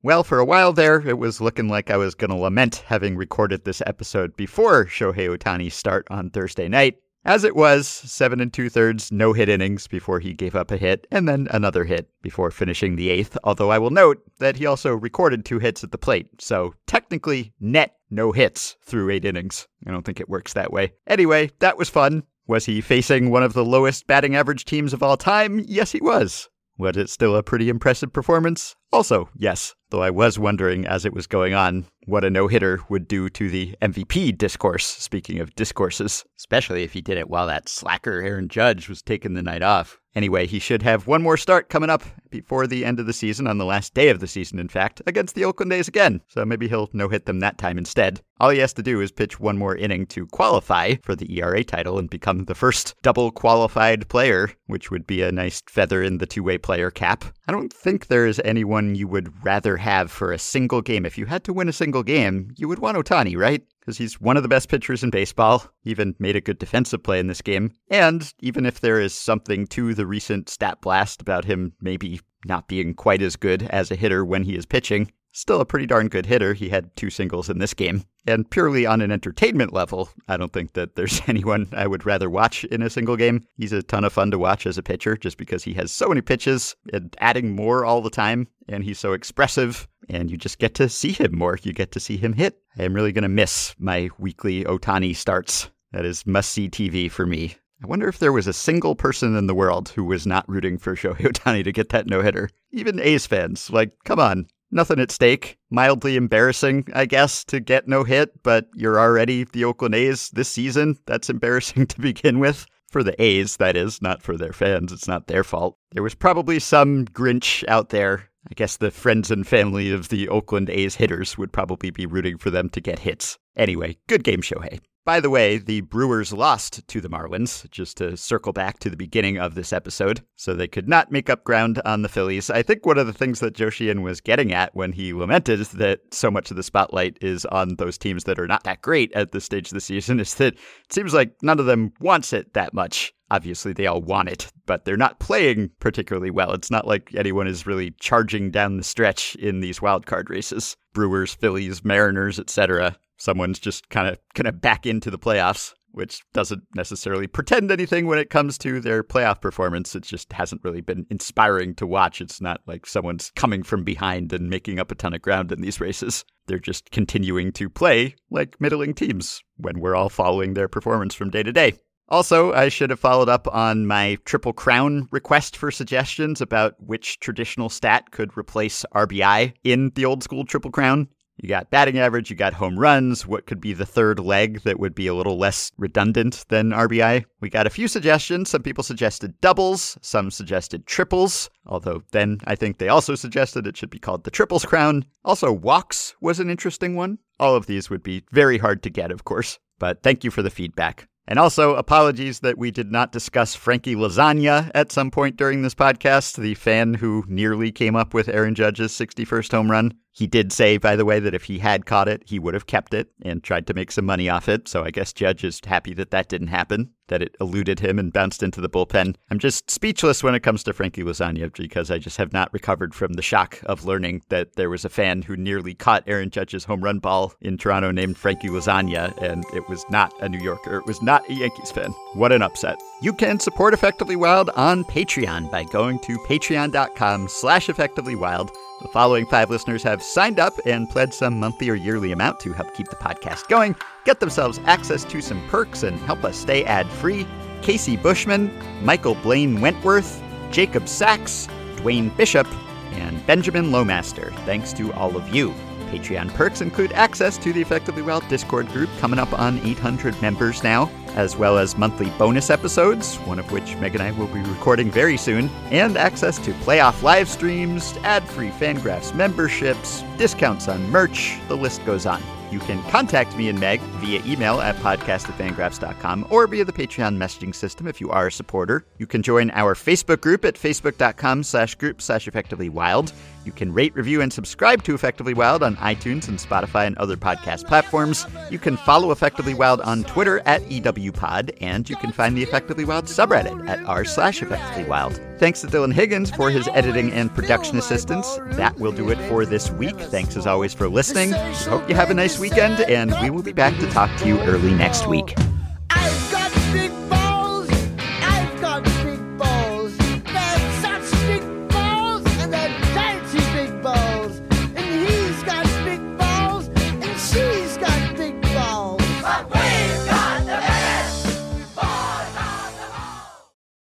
Well, for a while there, it was looking like I was going to lament having recorded this episode before Shohei Ohtani's start on Thursday night. As it was, seven and two thirds, no hit innings before he gave up a hit, and then another hit before finishing the eighth. Although I will note that he also recorded two hits at the plate, so technically net no hits through eight innings. I don't think it works that way. Anyway, that was fun. Was he facing one of the lowest batting average teams of all time? Yes, he was. Was it still a pretty impressive performance? Also, yes, though I was wondering as it was going on what a no hitter would do to the MVP discourse, speaking of discourses, especially if he did it while that slacker Aaron Judge was taking the night off. Anyway, he should have one more start coming up before the end of the season, on the last day of the season, in fact, against the Oakland A's again. So maybe he'll no hit them that time instead. All he has to do is pitch one more inning to qualify for the ERA title and become the first double qualified player, which would be a nice feather in the two way player cap. I don't think there is anyone you would rather have for a single game. If you had to win a single game, you would want Ohtani, right? because he's one of the best pitchers in baseball, even made a good defensive play in this game. And even if there is something to the recent stat blast about him maybe not being quite as good as a hitter when he is pitching, still a pretty darn good hitter. He had two singles in this game. And purely on an entertainment level, I don't think that there's anyone I would rather watch in a single game. He's a ton of fun to watch as a pitcher just because he has so many pitches and adding more all the time. And he's so expressive, and you just get to see him more. You get to see him hit. I am really going to miss my weekly Ohtani starts. That is must see TV for me. I wonder if there was a single person in the world who was not rooting for Shohei Ohtani to get that no hitter. Even A's fans. Like, come on. Nothing at stake. Mildly embarrassing, I guess, to get no hit, but you're already the Oakland A's this season. That's embarrassing to begin with. For the A's, that is, not for their fans. It's not their fault. There was probably some Grinch out there. I guess the friends and family of the Oakland A's hitters would probably be rooting for them to get hits. Anyway, good game, Shohei. By the way, the Brewers lost to the Marlins, just to circle back to the beginning of this episode, so they could not make up ground on the Phillies. I think one of the things that Joe Sheehan was getting at when he lamented that so much of the spotlight is on those teams that are not that great at this stage of the season is that it seems like none of them wants it that much. Obviously, they all want it, but they're not playing particularly well. It's not like anyone is really charging down the stretch in these wildcard races. Brewers, Phillies, Mariners, etc someone's just kind of kind of back into the playoffs, which doesn't necessarily pretend anything when it comes to their playoff performance. It just hasn't really been inspiring to watch. It's not like someone's coming from behind and making up a ton of ground in these races. They're just continuing to play like middling teams when we're all following their performance from day to day. Also, I should have followed up on my Triple Crown request for suggestions about which traditional stat could replace RBI in the old school Triple Crown. You got batting average, you got home runs, what could be the third leg that would be a little less redundant than RBI. We got a few suggestions. Some people suggested doubles, some suggested triples, although then I think they also suggested it should be called the triples crown. Also, walks was an interesting one. All of these would be very hard to get, of course, but thank you for the feedback. And also, apologies that we did not discuss Frankie Lasagna at some point during this podcast, the fan who nearly came up with Aaron Judge's 61st home run. He did say, by the way, that if he had caught it, he would have kept it and tried to make some money off it. So I guess Judge is happy that that didn't happen, that it eluded him and bounced into the bullpen. I'm just speechless when it comes to Frankie Lasagna because I just have not recovered from the shock of learning that there was a fan who nearly caught Aaron Judge's home run ball in Toronto named Frankie Lasagna, and it was not a New Yorker. It was not a Yankees fan. What an upset. You can support Effectively Wild on Patreon by going to patreon.com slash effectivelywild. The following five listeners have signed up and pledged some monthly or yearly amount to help keep the podcast going, get themselves access to some perks, and help us stay ad free. Casey Bushman, Michael Blaine Wentworth, Jacob Sachs, Dwayne Bishop, and Benjamin Lomaster. Thanks to all of you. Patreon perks include access to the Effectively Wild Discord group, coming up on 800 members now, as well as monthly bonus episodes, one of which Meg and I will be recording very soon, and access to playoff live streams, ad free Fangraphs memberships, discounts on merch, the list goes on. You can contact me and Meg via email at podcast@fangraphs.com or via the Patreon messaging system if you are a supporter. You can join our Facebook group at facebook.com slash group slash effectively wild. You can rate, review, and subscribe to Effectively Wild on iTunes and Spotify and other podcast platforms. You can follow Effectively Wild on Twitter at EWPod, and you can find the Effectively Wild subreddit at r slash Effectively Wild. Thanks to Dylan Higgins for his editing and production assistance. That will do it for this week. Thanks as always for listening. Hope you have a nice weekend, and we will be back to talk to you early next week.